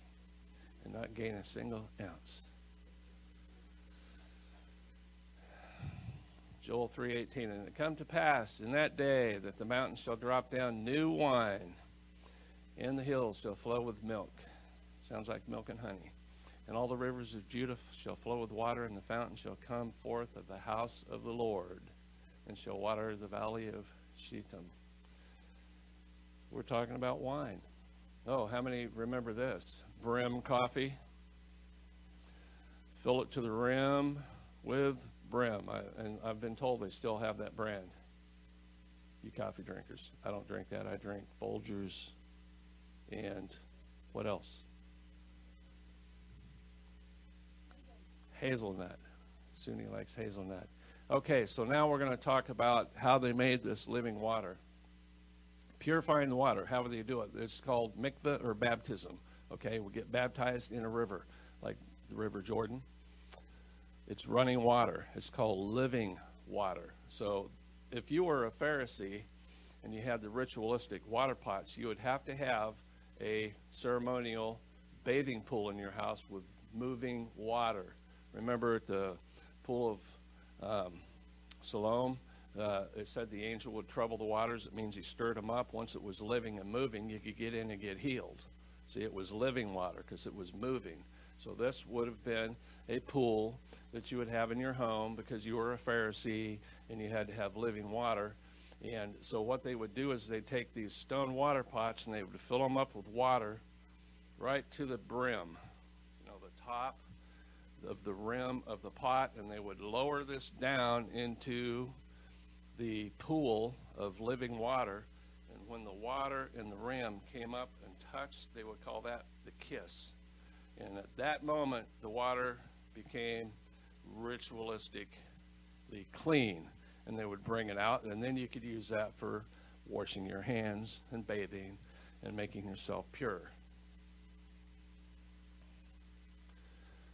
and not gain a single ounce. Joel 3:18 and it come to pass in that day that the mountains shall drop down new wine and the hills shall flow with milk. Sounds like milk and honey. And all the rivers of Judah shall flow with water, and the fountain shall come forth of the house of the Lord, and shall water the valley of Shittim. We're talking about wine. Oh, how many remember this? Brim coffee. Fill it to the rim with brim. I, and I've been told they still have that brand. You coffee drinkers. I don't drink that. I drink Folgers and what else? Hazelnut. Suni likes hazelnut. Okay, so now we're going to talk about how they made this living water. Purifying the water, how do they do it? It's called mikveh or baptism. Okay, we get baptized in a river, like the River Jordan. It's running water. It's called living water. So if you were a Pharisee and you had the ritualistic water pots, you would have to have a ceremonial bathing pool in your house with moving water. Remember at the pool of um, Siloam, uh, it said the angel would trouble the waters. It means he stirred them up. Once it was living and moving, you could get in and get healed. See, it was living water because it was moving. So this would have been a pool that you would have in your home because you were a Pharisee and you had to have living water. And so what they would do is they'd take these stone water pots and they would fill them up with water right to the brim, you know, the top of the rim of the pot, and they would lower this down into the pool of living water. And when the water in the rim came up they would call that the kiss. And at that moment, the water became ritualistically clean. And they would bring it out, and then you could use that for washing your hands and bathing and making yourself pure.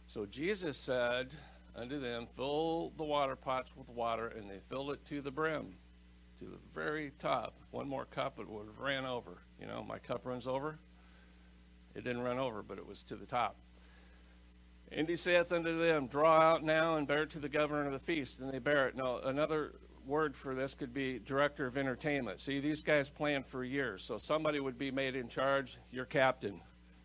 So Jesus said unto them, Fill the water pots with water, and they filled it to the brim, to the very top. One more cup, it would have ran over. You know, my cup runs over. It didn't run over, but it was to the top. And he saith unto them, Draw out now and bear it to the governor of the feast. And they bear it. Now, another word for this could be director of entertainment. See, these guys planned for years. So somebody would be made in charge, your captain.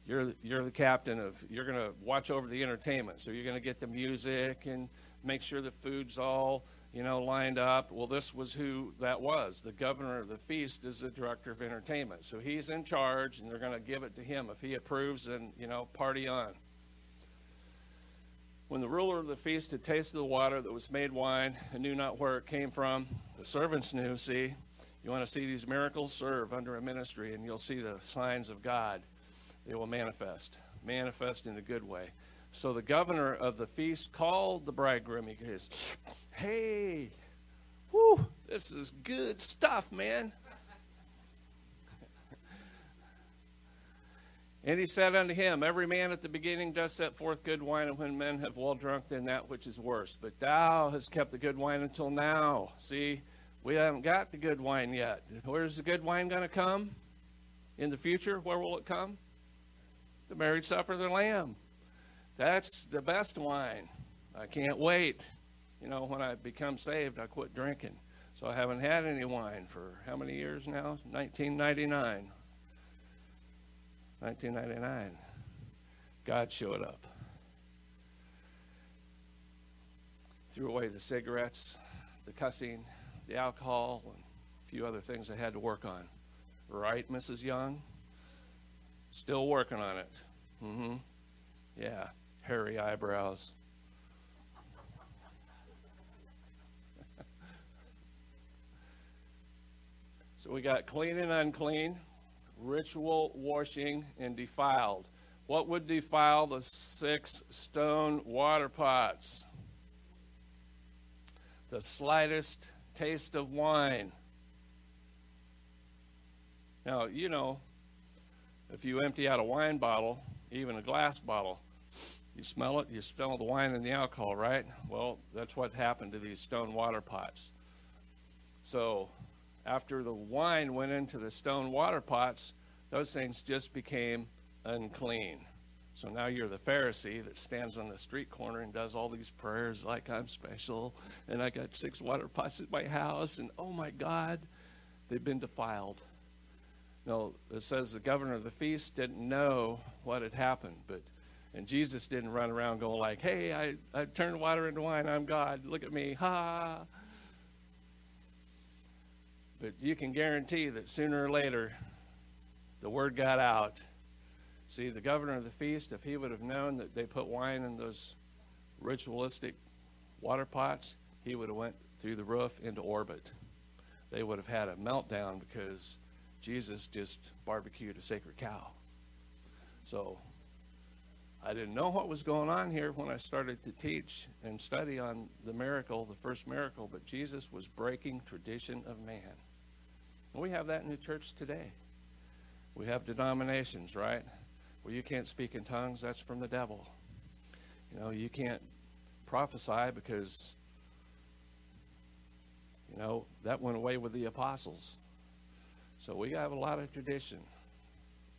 You're, you're the captain of, you're going to watch over the entertainment. So you're going to get the music and make sure the food's all, you know, lined up. Well, this was who that was. The governor of the feast is the director of entertainment. So he's in charge and they're going to give it to him. If he approves, then, you know, party on. When the ruler of the feast had tasted the water that was made wine and knew not where it came from, the servants knew, see, you want to see these miracles? Serve under a ministry, and you'll see the signs of God. They will manifest, manifest in a good way. So the governor of the feast called the bridegroom. He goes, Hey, whoo, this is good stuff, man. And he said unto him, Every man at the beginning does set forth good wine, and when men have well drunk, then that which is worse. But thou hast kept the good wine until now. See, we haven't got the good wine yet. Where's the good wine going to come? In the future, where will it come? The marriage supper of the Lamb. That's the best wine. I can't wait. You know, when I become saved, I quit drinking. So I haven't had any wine for how many years now? 1999. 1999. God showed up. Threw away the cigarettes, the cussing, the alcohol, and a few other things I had to work on. Right, Mrs. Young? Still working on it. Mm-hmm. Yeah, hairy eyebrows. so we got clean and unclean ritual washing and defiled. What would defile the six stone water pots? The slightest taste of wine. Now, you know, if you empty out a wine bottle, even a glass bottle, you smell it, you smell the wine and the alcohol, right? Well, that's what happened to these stone water pots. So, after the wine went into the stone water pots, those things just became unclean. So now you're the Pharisee that stands on the street corner and does all these prayers like I'm special and I got six water pots at my house and oh my God, they've been defiled. No, it says the governor of the feast didn't know what had happened, but and Jesus didn't run around going like, "Hey, I I turned water into wine. I'm God. Look at me. Ha." But you can guarantee that sooner or later, the word got out. See, the governor of the feast, if he would have known that they put wine in those ritualistic water pots, he would have went through the roof into orbit. They would have had a meltdown because Jesus just barbecued a sacred cow. So I didn't know what was going on here when I started to teach and study on the miracle, the first miracle, but Jesus was breaking tradition of man. And we have that in the church today. We have denominations, right? Well, you can't speak in tongues, that's from the devil. You know, you can't prophesy because, you know, that went away with the apostles. So we have a lot of tradition.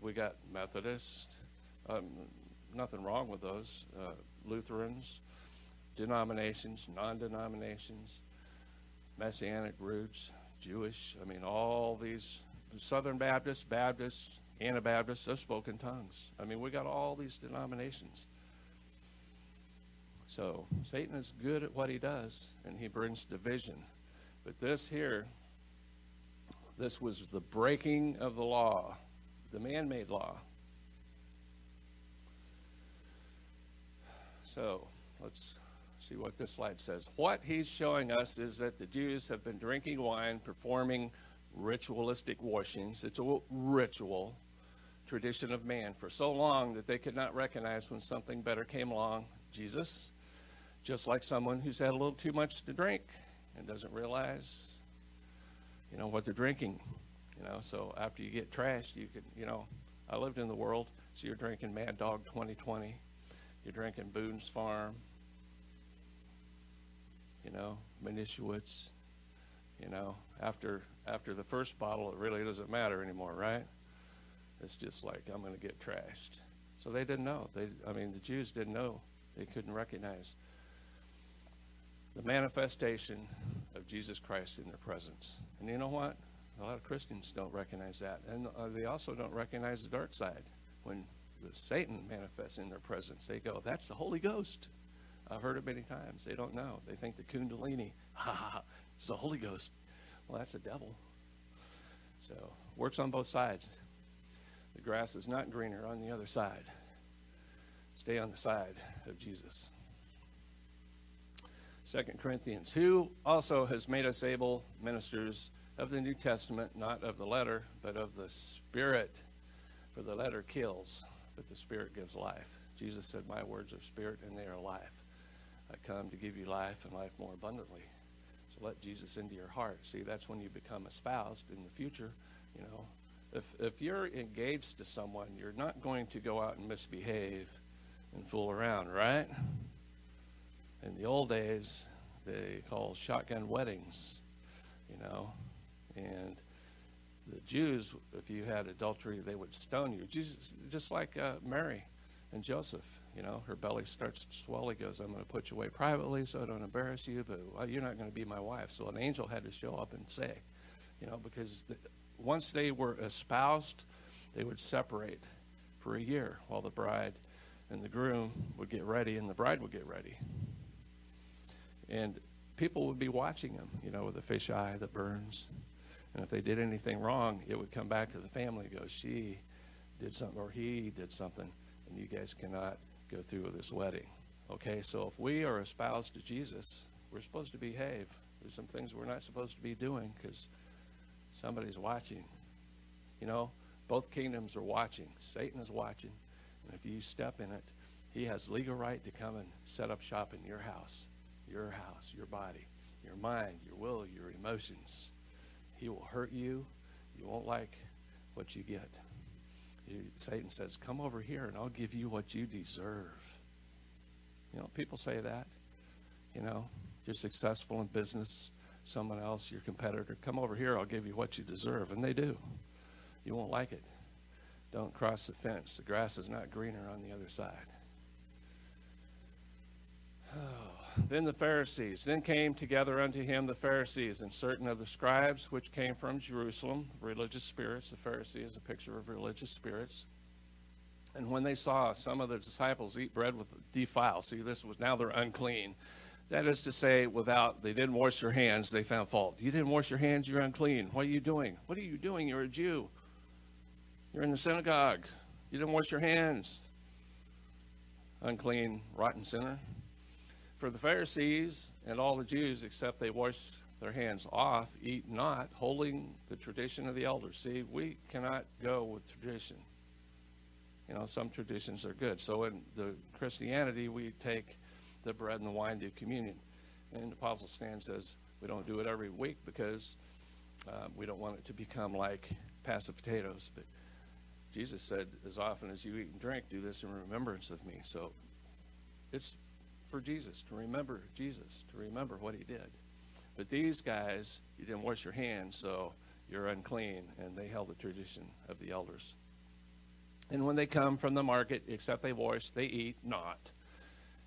We got Methodists, um, nothing wrong with those, uh, Lutherans, denominations, non denominations, Messianic roots, Jewish. I mean, all these Southern Baptists, Baptists, Anabaptists have spoken tongues. I mean, we got all these denominations. So Satan is good at what he does, and he brings division. But this here, this was the breaking of the law, the man made law. So let's see what this slide says. What he's showing us is that the Jews have been drinking wine, performing ritualistic washings. It's a ritual tradition of man for so long that they could not recognize when something better came along. Jesus, just like someone who's had a little too much to drink and doesn't realize, you know, what they're drinking. You know, so after you get trashed, you can, you know, I lived in the world, so you're drinking Mad Dog 2020, you're drinking Boone's Farm, you know, Manischewitz, you know, after after the first bottle, it really doesn't matter anymore, right? It's just like I'm going to get trashed. So they didn't know. They, I mean, the Jews didn't know. They couldn't recognize the manifestation of Jesus Christ in their presence. And you know what? A lot of Christians don't recognize that, and uh, they also don't recognize the dark side when the Satan manifests in their presence. They go, "That's the Holy Ghost." I've heard it many times. They don't know. They think the Kundalini, ha ha it's the Holy Ghost. Well, that's the devil. So works on both sides. The grass is not greener on the other side. Stay on the side of Jesus. Second Corinthians, who also has made us able ministers of the New Testament, not of the letter, but of the Spirit. For the letter kills, but the Spirit gives life. Jesus said, My words are spirit and they are life. I come to give you life and life more abundantly. So let Jesus into your heart. See, that's when you become espoused in the future. You know, if, if you're engaged to someone, you're not going to go out and misbehave and fool around, right? In the old days, they called shotgun weddings, you know, and the Jews, if you had adultery, they would stone you. Jesus, just like uh, Mary and Joseph, you know, her belly starts to swell. He goes, I'm going to put you away privately so I don't embarrass you, but well, you're not going to be my wife. So an angel had to show up and say, you know, because the, once they were espoused, they would separate for a year while the bride and the groom would get ready and the bride would get ready. And people would be watching them, you know, with a fish eye that burns. And if they did anything wrong, it would come back to the family and go, she did something or he did something, and you guys cannot go through with this wedding. Okay, so if we are espoused to Jesus, we're supposed to behave. There's some things we're not supposed to be doing because somebody's watching. You know, both kingdoms are watching. Satan is watching. And if you step in it, he has legal right to come and set up shop in your house, your house, your body, your mind, your will, your emotions. He will hurt you. You won't like what you get. You, Satan says, Come over here and I'll give you what you deserve. You know, people say that. You know, you're successful in business, someone else, your competitor, come over here, I'll give you what you deserve. And they do. You won't like it. Don't cross the fence. The grass is not greener on the other side. Oh. Then the Pharisees. Then came together unto him the Pharisees and certain of the scribes which came from Jerusalem, religious spirits. The Pharisee is a picture of religious spirits. And when they saw some of the disciples eat bread with defile, see, this was now they're unclean. That is to say, without they didn't wash their hands, they found fault. You didn't wash your hands, you're unclean. What are you doing? What are you doing? You're a Jew. You're in the synagogue. You didn't wash your hands. Unclean, rotten sinner. For the Pharisees and all the Jews, except they wash their hands off, eat not, holding the tradition of the elders. See, we cannot go with tradition. You know, some traditions are good. So in the Christianity, we take the bread and the wine to communion. And the Apostle Stan says we don't do it every week because um, we don't want it to become like passive potatoes. But Jesus said, as often as you eat and drink, do this in remembrance of me. So it's for Jesus, to remember Jesus, to remember what he did. But these guys, you didn't wash your hands, so you're unclean. And they held the tradition of the elders. And when they come from the market, except they wash, they eat not.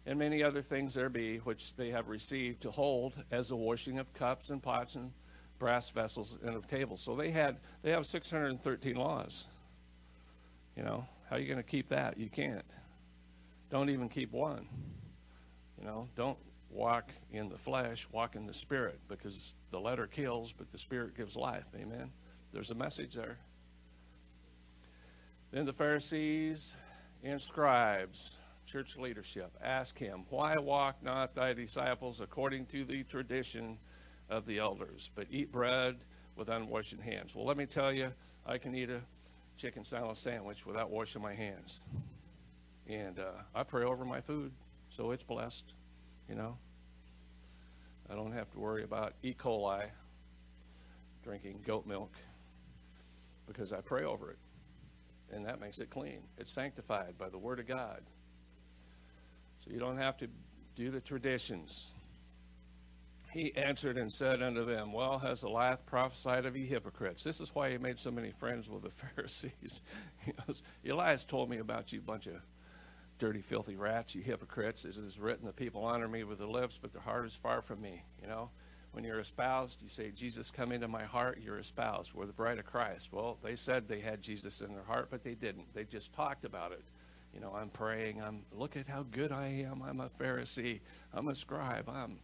And many other things there be, which they have received to hold as the washing of cups and pots and brass vessels and of tables. So they had, they have 613 laws. You know, how are you going to keep that? You can't. Don't even keep one. You know, don't walk in the flesh, walk in the spirit, because the letter kills, but the spirit gives life. Amen. There's a message there. Then the Pharisees and scribes, church leadership, ask him, Why walk not thy disciples according to the tradition of the elders, but eat bread with unwashed hands? Well, let me tell you, I can eat a chicken salad sandwich without washing my hands. And uh, I pray over my food, so it's blessed, you know. I don't have to worry about E. coli drinking goat milk because I pray over it. And that makes it clean. It's sanctified by the Word of God. So you don't have to do the traditions. He answered and said unto them, Well, has Elias prophesied of ye hypocrites? This is why he made so many friends with the Pharisees. he goes, Elias told me about you bunch of dirty, filthy rats, you hypocrites. It is written, the people honor me with their lips, but their heart is far from me. You know, when you're espoused, you say, Jesus, come into my heart, you're espoused. We're the bride of Christ. Well, they said they had Jesus in their heart, but they didn't. They just talked about it. You know, I'm praying. I'm look at how good I am. I'm a Pharisee. I'm a scribe. I'm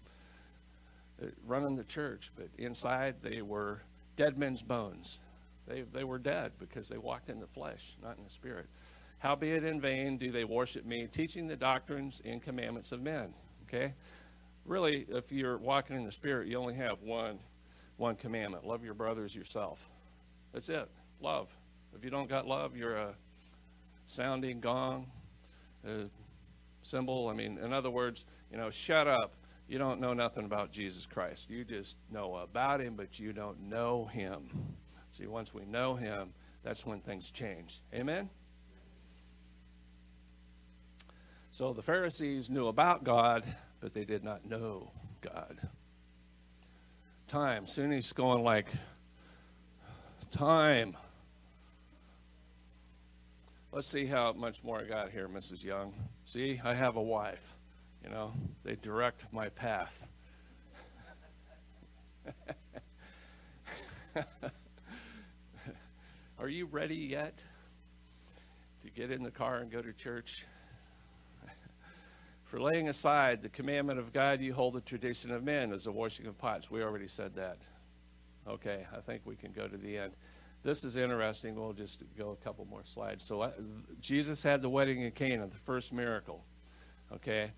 uh, running the church. But inside, they were dead men's bones. They, they were dead because they walked in the flesh, not in the spirit. Howbeit in vain do they worship me, teaching the doctrines and commandments of men. Okay? Really, if you're walking in the spirit, you only have one one commandment. Love your brothers yourself. That's it. Love. If you don't got love, you're a sounding gong, a cymbal. I mean, in other words, you know, shut up. You don't know nothing about Jesus Christ. You just know about him, but you don't know him. See, once we know him, that's when things change. Amen? So the Pharisees knew about God, but they did not know God. Time. Soon he's going like, time. Let's see how much more I got here, Mrs. Young. See, I have a wife. You know, they direct my path. Are you ready yet to get in the car and go to church? For laying aside the commandment of God, you hold the tradition of men as the washing of pots. We already said that. Okay, I think we can go to the end. This is interesting. We'll just go a couple more slides. So, uh, Jesus had the wedding in Cana, the first miracle. Okay,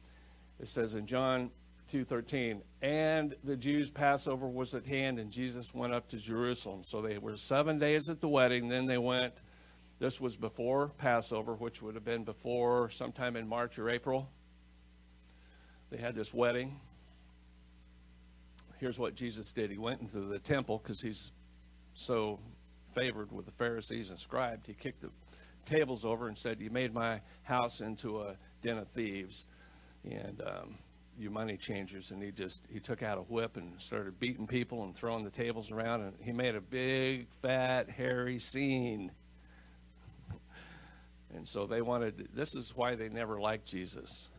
it says in John 2:13, and the Jews' Passover was at hand, and Jesus went up to Jerusalem. So they were seven days at the wedding. Then they went. This was before Passover, which would have been before sometime in March or April. They had this wedding. Here's what Jesus did. He went into the temple because he's so favored with the Pharisees and scribes. He kicked the tables over and said, "You made my house into a den of thieves." and um, you money changers and he just he took out a whip and started beating people and throwing the tables around and he made a big fat hairy scene and so they wanted this is why they never liked jesus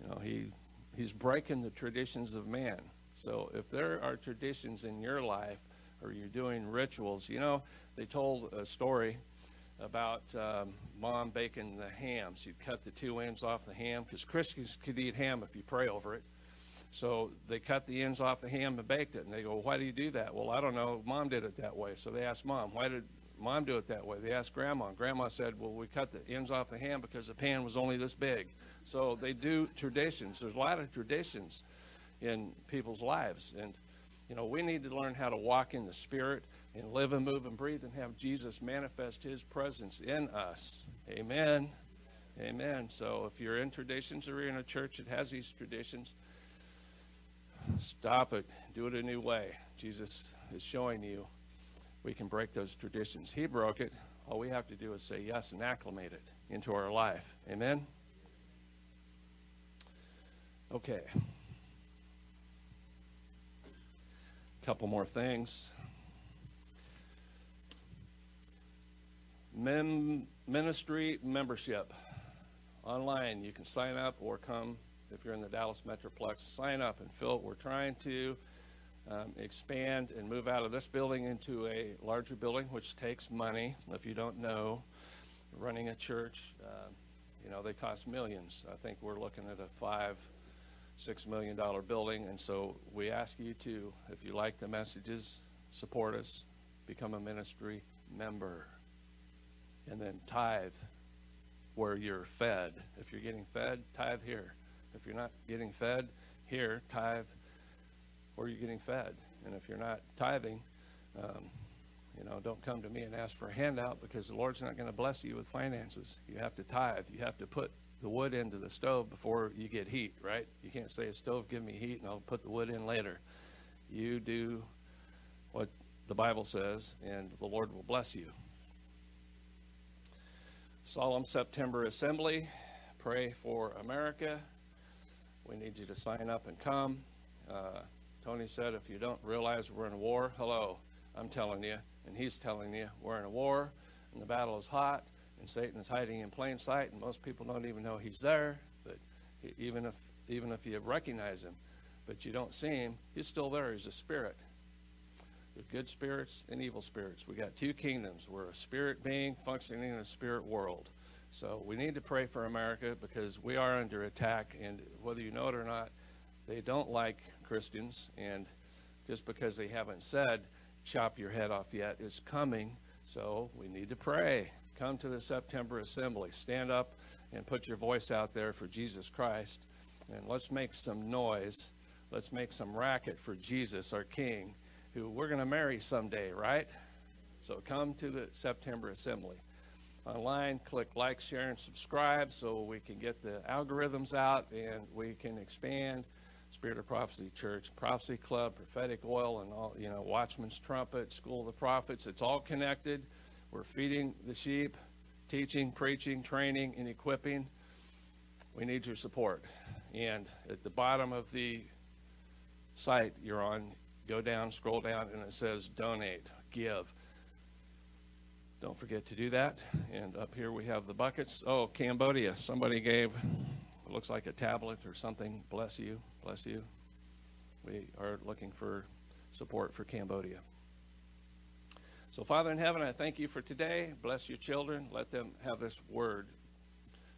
you know he he's breaking the traditions of man so if there are traditions in your life or you're doing rituals you know they told a story about um, mom baking the ham. She'd cut the two ends off the ham because Christians could eat ham if you pray over it. So they cut the ends off the ham and baked it. And they go, Why do you do that? Well, I don't know. Mom did it that way. So they asked mom, Why did mom do it that way? They asked grandma. And grandma said, Well, we cut the ends off the ham because the pan was only this big. So they do traditions. There's a lot of traditions in people's lives. And, you know, we need to learn how to walk in the Spirit and live and move and breathe and have Jesus manifest his presence in us. Amen. Amen. So if you're in traditions or you're in a church that has these traditions, stop it. Do it a new way. Jesus is showing you we can break those traditions. He broke it. All we have to do is say yes and acclimate it into our life. Amen? Okay. A couple more things. Mem- ministry membership. Online, you can sign up or come if you're in the Dallas Metroplex. Sign up and fill. We're trying to um, expand and move out of this building into a larger building, which takes money. If you don't know, running a church, uh, you know, they cost millions. I think we're looking at a five, six million dollar building, and so we ask you to, if you like the messages, support us, become a ministry member, and then tithe where you're fed. If you're getting fed, tithe here. If you're not getting fed here, tithe you're getting fed. And if you're not tithing, um, you know, don't come to me and ask for a handout because the Lord's not going to bless you with finances. You have to tithe. You have to put the wood into the stove before you get heat, right? You can't say, stove, give me heat, and I'll put the wood in later. You do what the Bible says, and the Lord will bless you. Solemn September Assembly. Pray for America. We need you to sign up and come. Uh, Tony said, if you don't realize we're in a war, hello, I'm telling you, and he's telling you, we're in a war, and the battle is hot, and Satan is hiding in plain sight, and most people don't even know he's there. But he- even if even if you recognize him, but you don't see him, he's still there. He's a spirit. There's good spirits and evil spirits. We got two kingdoms. We're a spirit being functioning in a spirit world. So we need to pray for America because we are under attack, and whether you know it or not, they don't like Christians, and just because they haven't said chop your head off yet, it's coming. So we need to pray. Come to the September assembly. Stand up and put your voice out there for Jesus Christ, and let's make some noise. Let's make some racket for Jesus, our King, who we're going to marry someday, right? So come to the September assembly online, click like, share, and subscribe so we can get the algorithms out and we can expand Spirit of Prophecy Church, Prophecy Club, Prophetic Oil, and all, you know, Watchman's Trumpet, School of the Prophets. It's all connected. We're feeding the sheep, teaching, preaching, training, and equipping. We need your support. And at the bottom of the site you're on, go down, scroll down, and it says donate, give. Don't forget to do that. And up here we have the buckets. Oh, Cambodia. Somebody gave, it looks like a tablet or something. Bless you. Bless you. We are looking for support for Cambodia. So, Father in heaven, I thank you for today. Bless your children. Let them have this word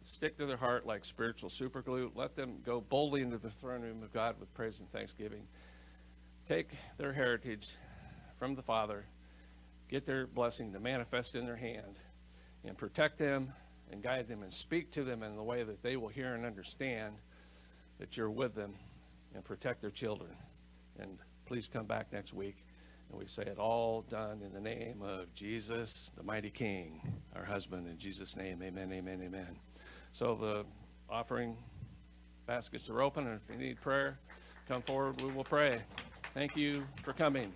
stick to their heart like spiritual superglue. Let them go boldly into the throne room of God with praise and thanksgiving. Take their heritage from the Father get their blessing to manifest in their hand and protect them and guide them and speak to them in the way that they will hear and understand that you're with them and protect their children. And please come back next week and we say it all done in the name of Jesus, the mighty King, our husband. In Jesus' name, amen, amen, amen. So the offering baskets are open, and if you need prayer, come forward. We will pray. Thank you for coming.